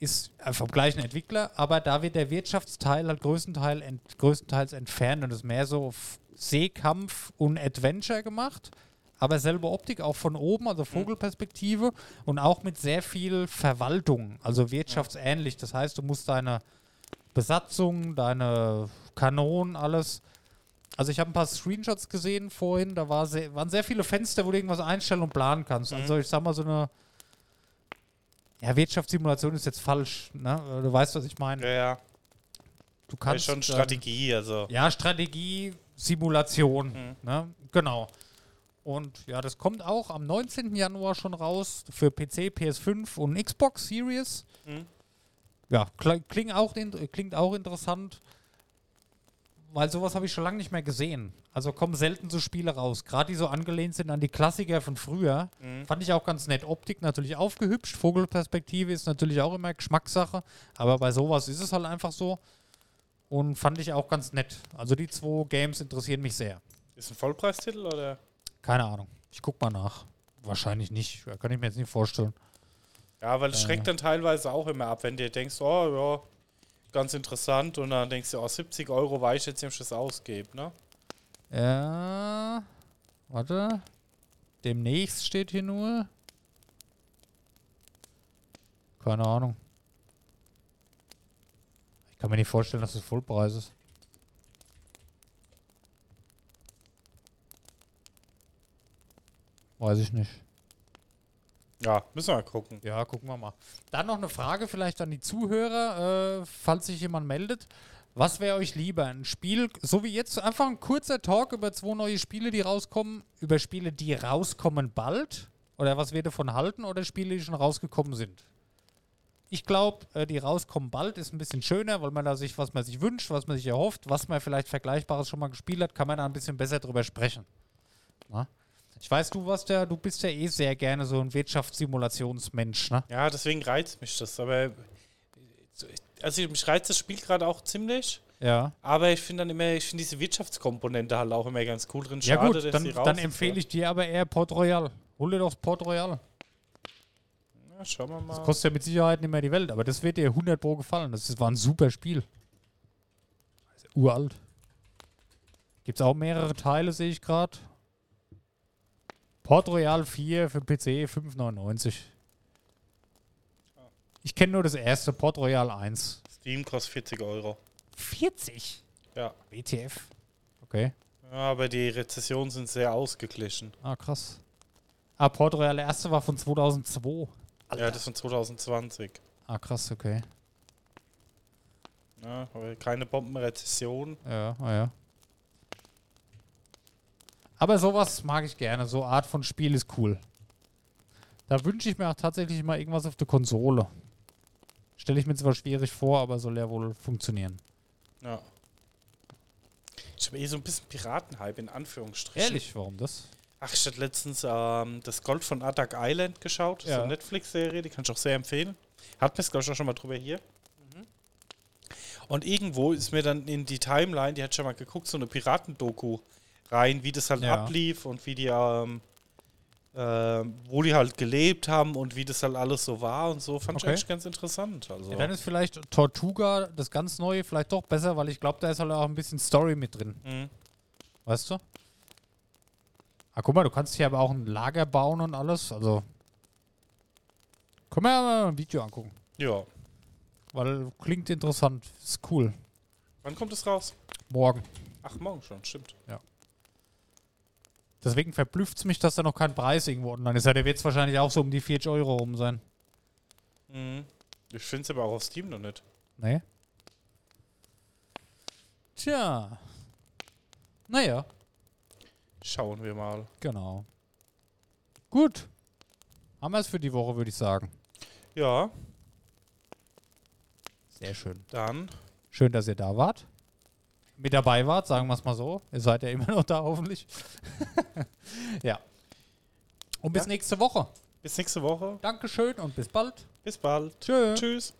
ist äh, vom gleichen Entwickler, aber da wird der Wirtschaftsteil halt größtenteils, ent, größtenteils entfernt und ist mehr so auf Seekampf und Adventure gemacht. Aber selbe Optik, auch von oben, also Vogelperspektive und auch mit sehr viel Verwaltung, also wirtschaftsähnlich. Das heißt, du musst deine Besatzung, deine Kanonen, alles. Also ich habe ein paar Screenshots gesehen vorhin, da war sehr, waren sehr viele Fenster, wo du irgendwas einstellen und planen kannst. Also ich sag mal so eine ja, Wirtschaftssimulation ist jetzt falsch, ne? Du weißt, was ich meine. Ja, ja. Du Das kannst ist schon Strategie, also. ja, Strategie, Simulation. Mhm. Ne? Genau. Und ja, das kommt auch am 19. Januar schon raus für PC, PS5 und Xbox Series. Mhm. Ja, kling, klingt, auch, in- klingt auch interessant, weil sowas habe ich schon lange nicht mehr gesehen. Also kommen selten so Spiele raus, gerade die so angelehnt sind an die Klassiker von früher. Mhm. Fand ich auch ganz nett. Optik natürlich aufgehübscht, Vogelperspektive ist natürlich auch immer Geschmackssache, aber bei sowas ist es halt einfach so. Und fand ich auch ganz nett. Also die zwei Games interessieren mich sehr. Ist ein Vollpreistitel oder? Keine Ahnung. Ich guck mal nach. Wahrscheinlich nicht. Kann ich mir jetzt nicht vorstellen. Ja, weil es Äh. schreckt dann teilweise auch immer ab, wenn du denkst, oh ja, ganz interessant und dann denkst du, oh, 70 Euro weiß ich jetzt, wie ich das ausgebe, ne? Ja. Warte. Demnächst steht hier nur. Keine Ahnung. Ich kann mir nicht vorstellen, dass es Vollpreis ist. Weiß ich nicht. Ja, müssen wir mal gucken. Ja, gucken wir mal. Dann noch eine Frage vielleicht an die Zuhörer, äh, falls sich jemand meldet. Was wäre euch lieber? Ein Spiel, so wie jetzt, einfach ein kurzer Talk über zwei neue Spiele, die rauskommen, über Spiele, die rauskommen bald? Oder was wir davon halten? Oder Spiele, die schon rausgekommen sind? Ich glaube, äh, die rauskommen bald ist ein bisschen schöner, weil man da sich, was man sich wünscht, was man sich erhofft, was man vielleicht Vergleichbares schon mal gespielt hat, kann man da ein bisschen besser drüber sprechen. Na? Ich weiß, du warst ja, du bist ja eh sehr gerne so ein Wirtschaftssimulationsmensch, ne? Ja, deswegen reizt mich das, aber also mich reizt das Spiel gerade auch ziemlich, Ja. aber ich finde dann immer, ich finde diese Wirtschaftskomponente halt auch immer ganz cool drin. Ja Schade, gut, dass dann, dann empfehle ich dir aber eher Port Royal. Hol dir doch das Port Royal. Ja, schauen wir mal. Das kostet ja mit Sicherheit nicht mehr die Welt, aber das wird dir 100 Pro gefallen. Das war ein super Spiel. Uralt. Gibt es auch mehrere Teile, sehe ich gerade. Port Royal 4 für PC 5,99. Ich kenne nur das erste, Port Royal 1. Steam kostet 40 Euro. 40? Ja. WTF. Okay. ja. Aber die Rezessionen sind sehr ausgeglichen. Ah, krass. Ah, Port Royal der erste war von 2002. Ja, das ist von 2020. Ah, krass, okay. Ja, aber keine Bombenrezession. Ja, ah, ja. Aber sowas mag ich gerne. So Art von Spiel ist cool. Da wünsche ich mir auch tatsächlich mal irgendwas auf der Konsole. Stelle ich mir zwar schwierig vor, aber soll ja wohl funktionieren. Ja. Ich habe eh so ein bisschen Piratenhype in Anführungsstrichen. Ehrlich, warum das? Ach, ich hatte letztens ähm, das Gold von Adak Island geschaut. So Ja. eine Netflix-Serie, die kann ich auch sehr empfehlen. Hat mir glaube ich, auch schon mal drüber hier. Mhm. Und irgendwo ist mir dann in die Timeline, die hat schon mal geguckt, so eine Piratendoku rein, wie das halt Ja. ablief und wie die, ähm, ähm, wo die halt gelebt haben und wie das halt alles so war und so. Fand ich Okay. eigentlich ganz interessant. Also, Ja, dann ist vielleicht Tortuga, das ganz neue, vielleicht doch besser, weil ich glaube, da ist halt auch ein bisschen Story mit drin. Mhm. Weißt du? Ah, guck mal, du kannst hier aber auch ein Lager bauen und alles. Also. Können wir ja mal ein Video angucken. Ja. Weil klingt interessant. Ist cool. Wann kommt es raus? Morgen. Ach, morgen schon, stimmt. Deswegen verblüfft es mich, dass da noch kein Preis irgendwo online ist. Ja, der wird es wahrscheinlich auch so um die 40 Euro rum sein. Mhm. Ich finde es aber auch auf Steam noch nicht. Nee. Tja. Naja, Schauen wir mal. genau. Gut. Haben wir es für die Woche, würde ich sagen. Ja, Sehr schön. dann Schön, dass ihr da wart. Mit dabei wart, sagen wir es mal so. Ihr seid ja immer noch da, hoffentlich. ja. Und bis Ja. nächste Woche. bis nächste Woche. Dankeschön und bis bald. Bis bald. Tschö. Tschüss.